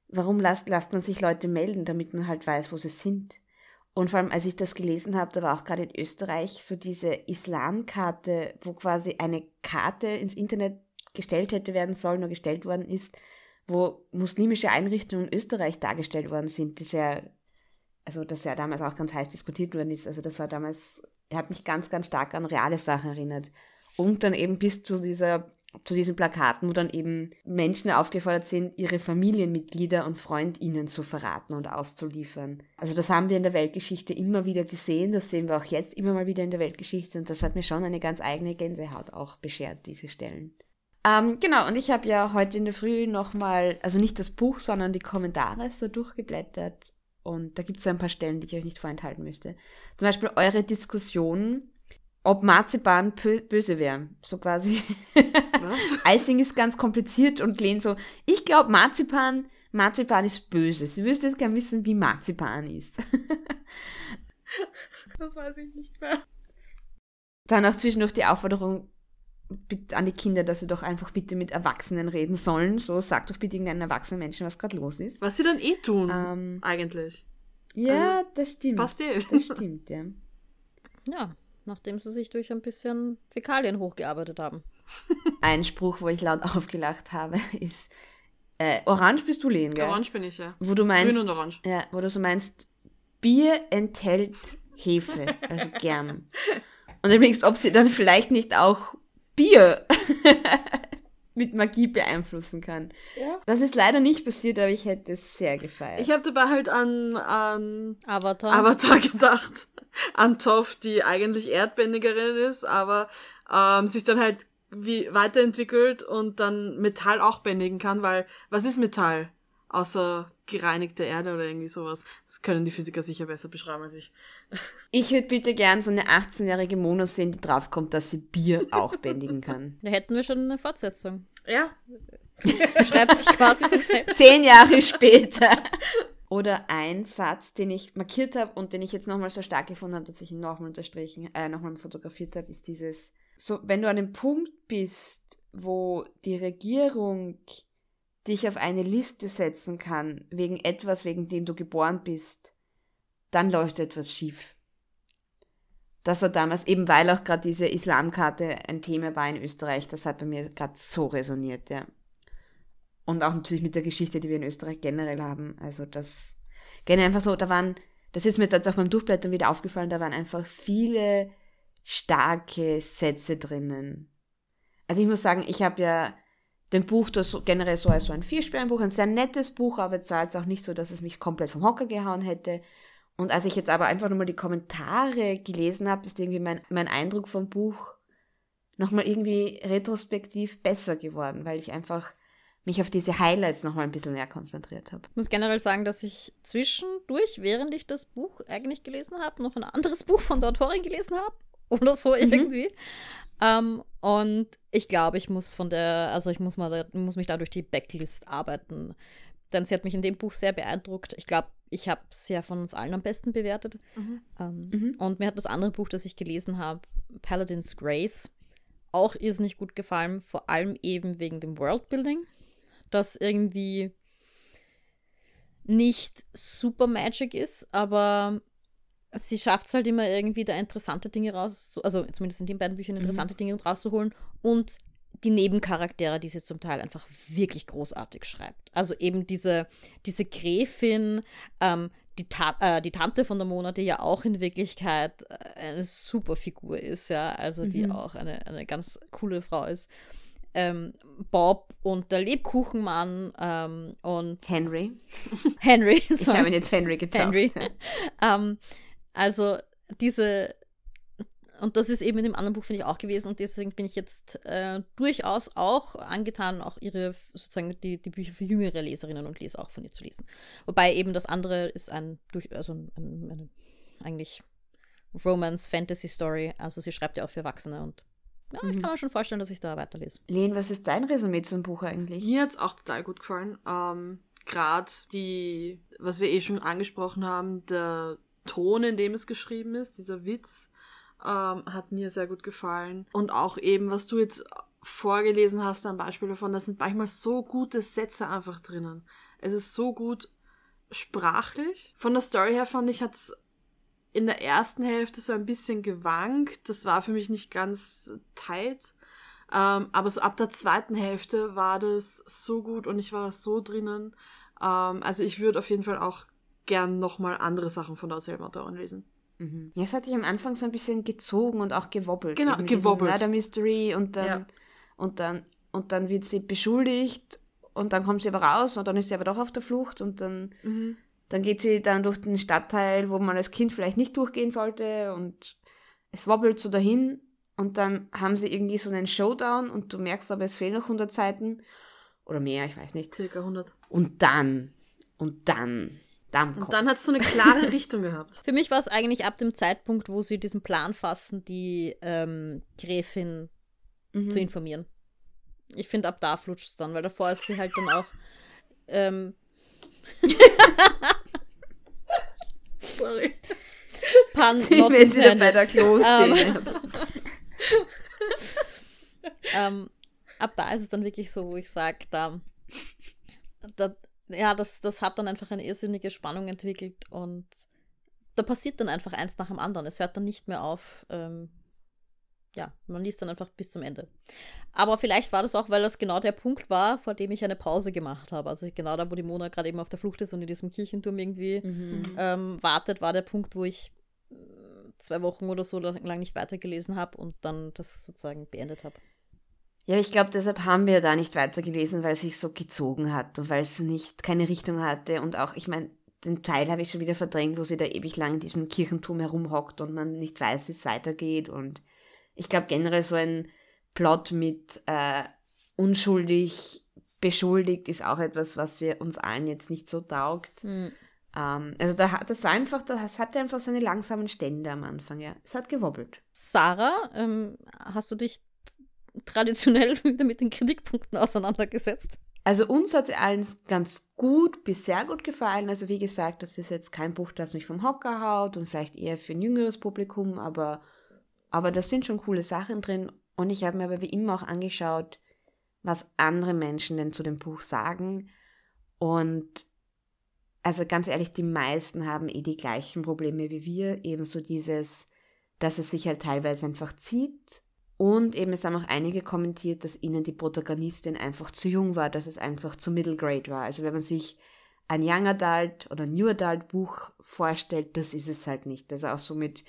warum lasst, lasst man sich Leute melden, damit man halt weiß, wo sie sind. Und vor allem, als ich das gelesen habe, da war auch gerade in Österreich so diese Islamkarte, wo quasi eine Karte ins Internet gestellt hätte werden sollen oder gestellt worden ist, wo muslimische Einrichtungen in Österreich dargestellt worden sind, die sehr, also das ja damals auch ganz heiß diskutiert worden ist. Also das war damals, er hat mich ganz, ganz stark an reale Sachen erinnert. Und dann eben bis zu dieser zu diesen Plakaten, wo dann eben Menschen aufgefordert sind, ihre Familienmitglieder und Freundinnen zu verraten und auszuliefern. Also das haben wir in der Weltgeschichte immer wieder gesehen, das sehen wir auch jetzt immer mal wieder in der Weltgeschichte und das hat mir schon eine ganz eigene Gänsehaut auch beschert, diese Stellen. Ähm, genau, und ich habe ja heute in der Früh nochmal, also nicht das Buch, sondern die Kommentare so durchgeblättert und da gibt es so ein paar Stellen, die ich euch nicht vorenthalten müsste. Zum Beispiel eure Diskussion ob Marzipan böse wäre. So quasi. Was? <laughs> Icing ist ganz kompliziert und Len so, ich glaube Marzipan, Marzipan ist böse. Sie wüsste jetzt gerne wissen, wie Marzipan ist. das weiß ich nicht mehr. Dann auch zwischendurch die Aufforderung an die Kinder, dass sie doch einfach bitte mit Erwachsenen reden sollen. So, sag doch bitte irgendeinen erwachsenen Menschen, was gerade los ist. Was sie dann eh tun, ähm, eigentlich. Ja, also, das stimmt. Passt eh. Das stimmt, ja. <laughs> Ja, nachdem sie sich durch ein bisschen Fäkalien hochgearbeitet haben. <laughs> Ein Spruch, wo ich laut aufgelacht habe, <laughs> ist äh, Orange bist du, Len, gell? Orange bin ich, ja. Wo du meinst, Grün und Orange. Ja, wo du so meinst, Bier enthält Hefe, also gern. Und du denkst, ob sie dann vielleicht nicht auch Bier <laughs> mit Magie beeinflussen kann. Ja. Das ist leider nicht passiert, aber ich hätte es sehr gefeiert. Ich habe dabei halt an, an Avatar. Avatar gedacht. An Toph, die eigentlich Erdbändigerin ist, aber ähm, sich dann halt wie weiterentwickelt und dann Metall auch bändigen kann, weil was ist Metall? Außer gereinigte Erde oder irgendwie sowas. Das können die Physiker sicher besser beschreiben als ich. Ich würde bitte gern so eine 18-jährige Mono sehen, die draufkommt, dass sie Bier auch <laughs> bändigen kann. Da hätten wir schon eine Fortsetzung. Ja. <laughs> Schreibt sich quasi für selbst. Zehn Jahre später. Oder ein Satz, den ich markiert habe und den ich jetzt nochmal so stark gefunden habe, dass ich ihn nochmal unterstrichen, äh, nochmal fotografiert habe, ist dieses, so, wenn du an einem Punkt bist, wo die Regierung dich auf eine Liste setzen kann, wegen etwas, wegen dem du geboren bist, dann läuft etwas schief. Das war damals, eben weil auch gerade diese Islamkarte ein Thema war in Österreich, das hat bei mir gerade so resoniert, ja. Und auch natürlich mit der Geschichte, die wir in Österreich generell haben. Also das, generell einfach so, da waren, das ist mir jetzt auch beim Durchblättern wieder aufgefallen, da waren einfach viele starke Sätze drinnen. Also ich muss sagen, ich habe ja dem Buch das generell so als so ein Vierspielenbuch, ein sehr nettes Buch, aber es war jetzt auch nicht so, dass es mich komplett vom Hocker gehauen hätte. Und als ich jetzt aber einfach nochmal die Kommentare gelesen habe, ist irgendwie mein, mein Eindruck vom Buch nochmal irgendwie retrospektiv besser geworden, weil ich einfach mich auf diese Highlights nochmal ein bisschen mehr konzentriert habe. Ich muss generell sagen, dass ich zwischendurch, während ich das Buch eigentlich gelesen habe, noch ein anderes <laughs> Buch von der Autorin gelesen habe oder so mhm. irgendwie. Ähm, und ich glaube, ich muss von der, also ich muss mal, muss mich da durch die Backlist arbeiten. Denn sie hat mich in dem Buch sehr beeindruckt. Ich glaube, ich habe es ja von uns allen am besten bewertet. Mhm. Ähm, mhm. Und mir hat das andere Buch, das ich gelesen habe, Paladin's Grace, auch irrsinnig gut gefallen. Vor allem eben wegen dem Worldbuilding, das irgendwie nicht super Magic ist, aber sie schafft es halt immer irgendwie da interessante Dinge raus, also zumindest in den beiden Büchern interessante mhm. Dinge rauszuholen und die Nebencharaktere, die sie zum Teil einfach wirklich großartig schreibt. Also eben diese, diese Gräfin, ähm, die, Ta äh, die Tante von der Mona, die ja auch in Wirklichkeit äh, eine super Figur ist, ja, also die mhm. auch eine, eine ganz coole Frau ist. Ähm, Bob und der Lebkuchenmann ähm, und Henry. Henry, sorry. <laughs> Ich habe ihn jetzt Henry getauft. Henry. <laughs> ähm, also diese, und das ist eben in dem anderen Buch, finde ich, auch gewesen. Und deswegen bin ich jetzt äh, durchaus auch angetan, auch ihre, sozusagen die, die Bücher für jüngere Leserinnen und Leser auch von ihr zu lesen. Wobei eben das andere ist ein, durch, also ein, eine, eigentlich Romance-Fantasy-Story. Also sie schreibt ja auch für Erwachsene und ja, mhm. ich kann mir schon vorstellen, dass ich da weiterlese. Len, was ist dein Resümee zum Buch eigentlich? Mir hat es auch total gut gefallen. Ähm, Gerade die, was wir eh schon angesprochen haben, der Ton, in dem es geschrieben ist, dieser Witz, ähm, hat mir sehr gut gefallen. Und auch eben, was du jetzt vorgelesen hast, ein Beispiel davon, da sind manchmal so gute Sätze einfach drinnen. Es ist so gut sprachlich. Von der Story her fand ich, hat's in der ersten Hälfte so ein bisschen gewankt. Das war für mich nicht ganz tight. Ähm, aber so ab der zweiten Hälfte war das so gut und ich war so drinnen. Ähm, also ich würde auf jeden Fall auch gern nochmal andere Sachen von derselben Autorin lesen. Mhm. Ja, es hat sich am Anfang so ein bisschen gezogen und auch gewobbelt. Genau, gewobbelt. Murder Mystery und dann, Ja. und dann, und dann wird sie beschuldigt und dann kommt sie aber raus und dann ist sie aber doch auf der Flucht und dann, Mhm. dann geht sie dann durch den Stadtteil, wo man als Kind vielleicht nicht durchgehen sollte und es wobbelt so dahin und dann haben sie irgendwie so einen Showdown und du merkst aber, es fehlen noch 100 Seiten oder mehr, ich weiß nicht. Circa 100. Und dann, und dann, dann Und dann hat es so eine klare <laughs> Richtung gehabt. Für mich war es eigentlich ab dem Zeitpunkt, wo sie diesen Plan fassen, die ähm, Gräfin Mhm. zu informieren. Ich finde, ab da flutscht es dann, weil davor ist sie halt dann auch. Ähm, <laughs> Sorry. Pan Ich not bin wieder bei der Kloszene. <laughs> ähm, ab da ist es dann wirklich so, wo ich sage, da, da, ja, das, das hat dann einfach eine irrsinnige Spannung entwickelt und da passiert dann einfach eins nach dem anderen. Es hört dann nicht mehr auf. Ähm, ja, man liest dann einfach bis zum Ende. Aber vielleicht war das auch, weil das genau der Punkt war, vor dem ich eine Pause gemacht habe. Also genau da, wo die Mona gerade eben auf der Flucht ist und in diesem Kirchenturm irgendwie Mhm. ähm, wartet, war der Punkt, wo ich äh, zwei Wochen oder so lang nicht weitergelesen habe und dann das sozusagen beendet habe. Ja, ich glaube, deshalb haben wir da nicht weitergelesen, weil es sich so gezogen hat und weil es nicht keine Richtung hatte. Und auch, ich meine, den Teil habe ich schon wieder verdrängt, wo sie da ewig lang in diesem Kirchenturm herumhockt und man nicht weiß, wie es weitergeht. Und ich glaube generell so ein Plot mit äh, unschuldig beschuldigt ist auch etwas, was wir uns allen jetzt nicht so taugt. Hm. Ähm, also da, das war einfach, das hatte einfach so eine langsamen Stände am Anfang, ja. Es hat gewobbelt. Sarah, ähm, hast du dich traditionell <laughs> wieder mit den Kritikpunkten auseinandergesetzt? Also uns hat es allen ganz gut bis sehr gut gefallen. Also wie gesagt, das ist jetzt kein Buch, das mich vom Hocker haut und vielleicht eher für ein jüngeres Publikum, aber, aber da sind schon coole Sachen drin. Und ich habe mir aber wie immer auch angeschaut, was andere Menschen denn zu dem Buch sagen. Und also ganz ehrlich, die meisten haben eh die gleichen Probleme wie wir. Ebenso dieses, dass es sich halt teilweise einfach zieht. Und eben es haben auch einige kommentiert, dass ihnen die Protagonistin einfach zu jung war, dass es einfach zu Middle Grade war. Also wenn man sich ein Young Adult oder New Adult Buch vorstellt, das ist es halt nicht. Also auch so mit,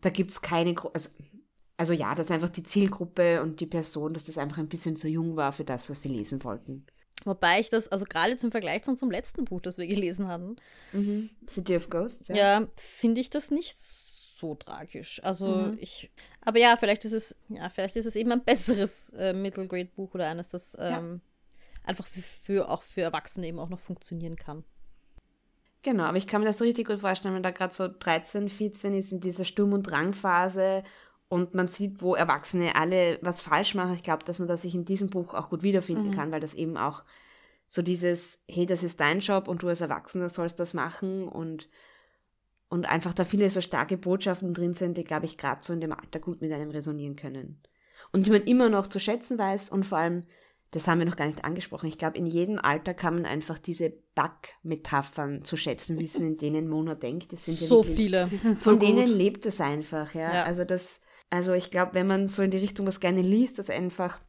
da gibt es keine, also, also ja, dass einfach die Zielgruppe und die Person, dass das einfach ein bisschen zu jung war für das, was sie lesen wollten. Wobei ich das, also gerade im Vergleich zu unserem letzten Buch, das wir gelesen haben, Mhm. City of Ghosts, ja, finde ich das nicht so tragisch. Also Mhm. ich, aber ja, vielleicht ist es, ja, vielleicht ist es eben ein besseres äh, Middle Grade Buch oder eines, das Ja. ähm, einfach für, für auch für Erwachsene eben auch noch funktionieren kann. Genau, aber ich kann mir das richtig gut vorstellen, wenn da gerade so 13, 14 ist in dieser Sturm- und Drangphase und man sieht, wo Erwachsene alle was falsch machen. Ich glaube, dass man das sich in diesem Buch auch gut wiederfinden Mhm. kann, weil das eben auch so dieses, hey, das ist dein Job und du als Erwachsener sollst das machen und, und einfach da viele so starke Botschaften drin sind, die, glaube ich, gerade so in dem Alter gut mit einem resonieren können. Und die man immer noch zu schätzen weiß und vor allem, das haben wir noch gar nicht angesprochen, ich glaube, in jedem Alter kann man einfach diese Backmetaphern zu schätzen wissen, in denen Mona denkt. Das sind ja So wirklich- viele. Die sind so Von gut. denen lebt es einfach, ja. Ja. Also das, also ich glaube, wenn man so in die Richtung was gerne liest, das einfach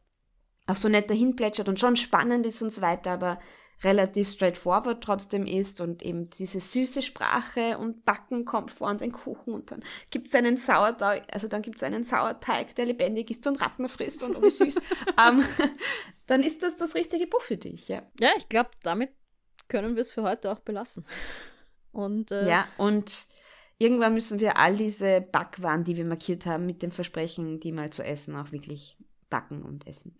auch so nett dahin plätschert und schon spannend ist und so weiter, aber relativ straightforward trotzdem ist und eben diese süße Sprache und Backen kommt vor und ein Kuchen und dann gibt es einen Sauerteig, also dann gibt es einen Sauerteig, der lebendig ist und Ratten frisst und oh wie süß, <laughs> ähm, dann ist das das richtige Buch für dich, ja. Ja, ich glaube, damit können wir es für heute auch belassen. Und äh, Ja, und irgendwann müssen wir all diese Backwaren, die wir markiert haben, mit dem Versprechen, die mal zu essen, auch wirklich backen und essen.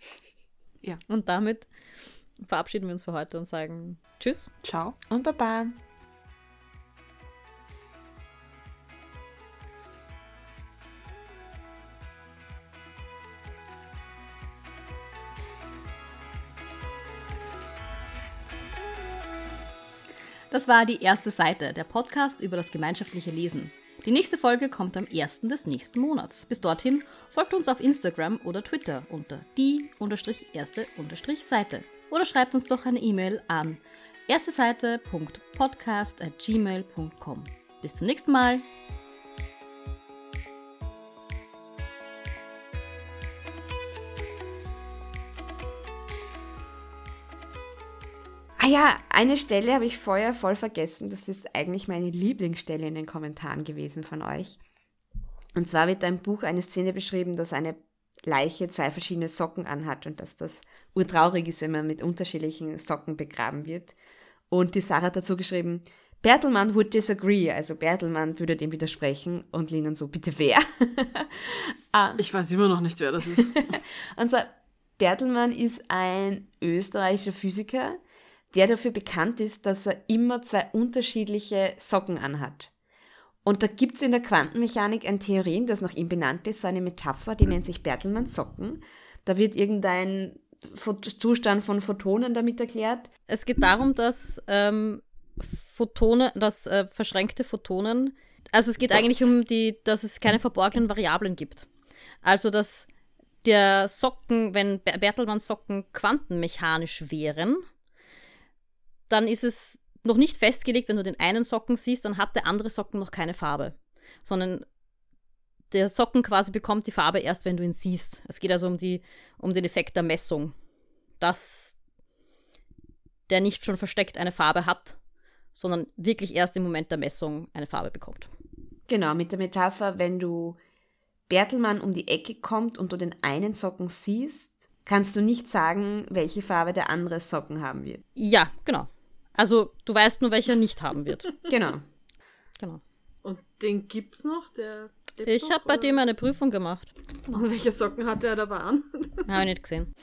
und damit verabschieden wir uns für heute und sagen Tschüss. Ciao. Und Baba. Das war die erste Seite, der Podcast über das gemeinschaftliche Lesen. Die nächste Folge kommt am 1. des nächsten Monats. Bis dorthin folgt uns auf Instagram oder Twitter unter die-erste-seite oder schreibt uns doch eine E-Mail an ersteseite.podcast.gmail.com. Bis zum nächsten Mal. Ah ja, eine Stelle habe ich vorher voll vergessen. Das ist eigentlich meine Lieblingsstelle in den Kommentaren gewesen von euch. Und zwar wird da Buch eine Szene beschrieben, dass eine Leiche zwei verschiedene Socken anhat und dass das urtraurig ist, wenn man mit unterschiedlichen Socken begraben wird. Und die Sarah hat dazu geschrieben, Bertelmann would disagree, also Bertelmann würde dem widersprechen und Linen so, bitte wer? <laughs> ah. Ich weiß immer noch nicht, wer das ist. <laughs> und zwar, Bertelmann ist ein österreichischer Physiker, der dafür bekannt ist, dass er immer zwei unterschiedliche Socken anhat. Und da gibt es in der Quantenmechanik ein Theorem, das nach ihm benannt ist, so eine Metapher, die nennt sich Bertelmanns Socken. Da wird irgendein Zustand von Photonen damit erklärt. Es geht darum, dass ähm, Photone, dass äh, verschränkte Photonen, also es geht eigentlich um die, dass es keine verborgenen Variablen gibt. Also dass der Socken, wenn Bertelmanns Socken quantenmechanisch wären, dann ist es noch nicht festgelegt, wenn du den einen Socken siehst, dann hat der andere Socken noch keine Farbe, sondern der Socken quasi bekommt die Farbe erst, wenn du ihn siehst. Es geht also um, die, um den Effekt der Messung, dass der nicht schon versteckt eine Farbe hat, sondern wirklich erst im Moment der Messung eine Farbe bekommt. Genau, mit der Metapher, wenn du Bertelmann um die Ecke kommt und du den einen Socken siehst, kannst du nicht sagen, welche Farbe der andere Socken haben wird. Ja, genau. Also du weißt nur, welcher nicht haben wird. genau. Genau. Und den gibt's noch? Der ich habe bei dem eine Prüfung gemacht. Und welche Socken hatte er dabei an? Habe ich nicht gesehen.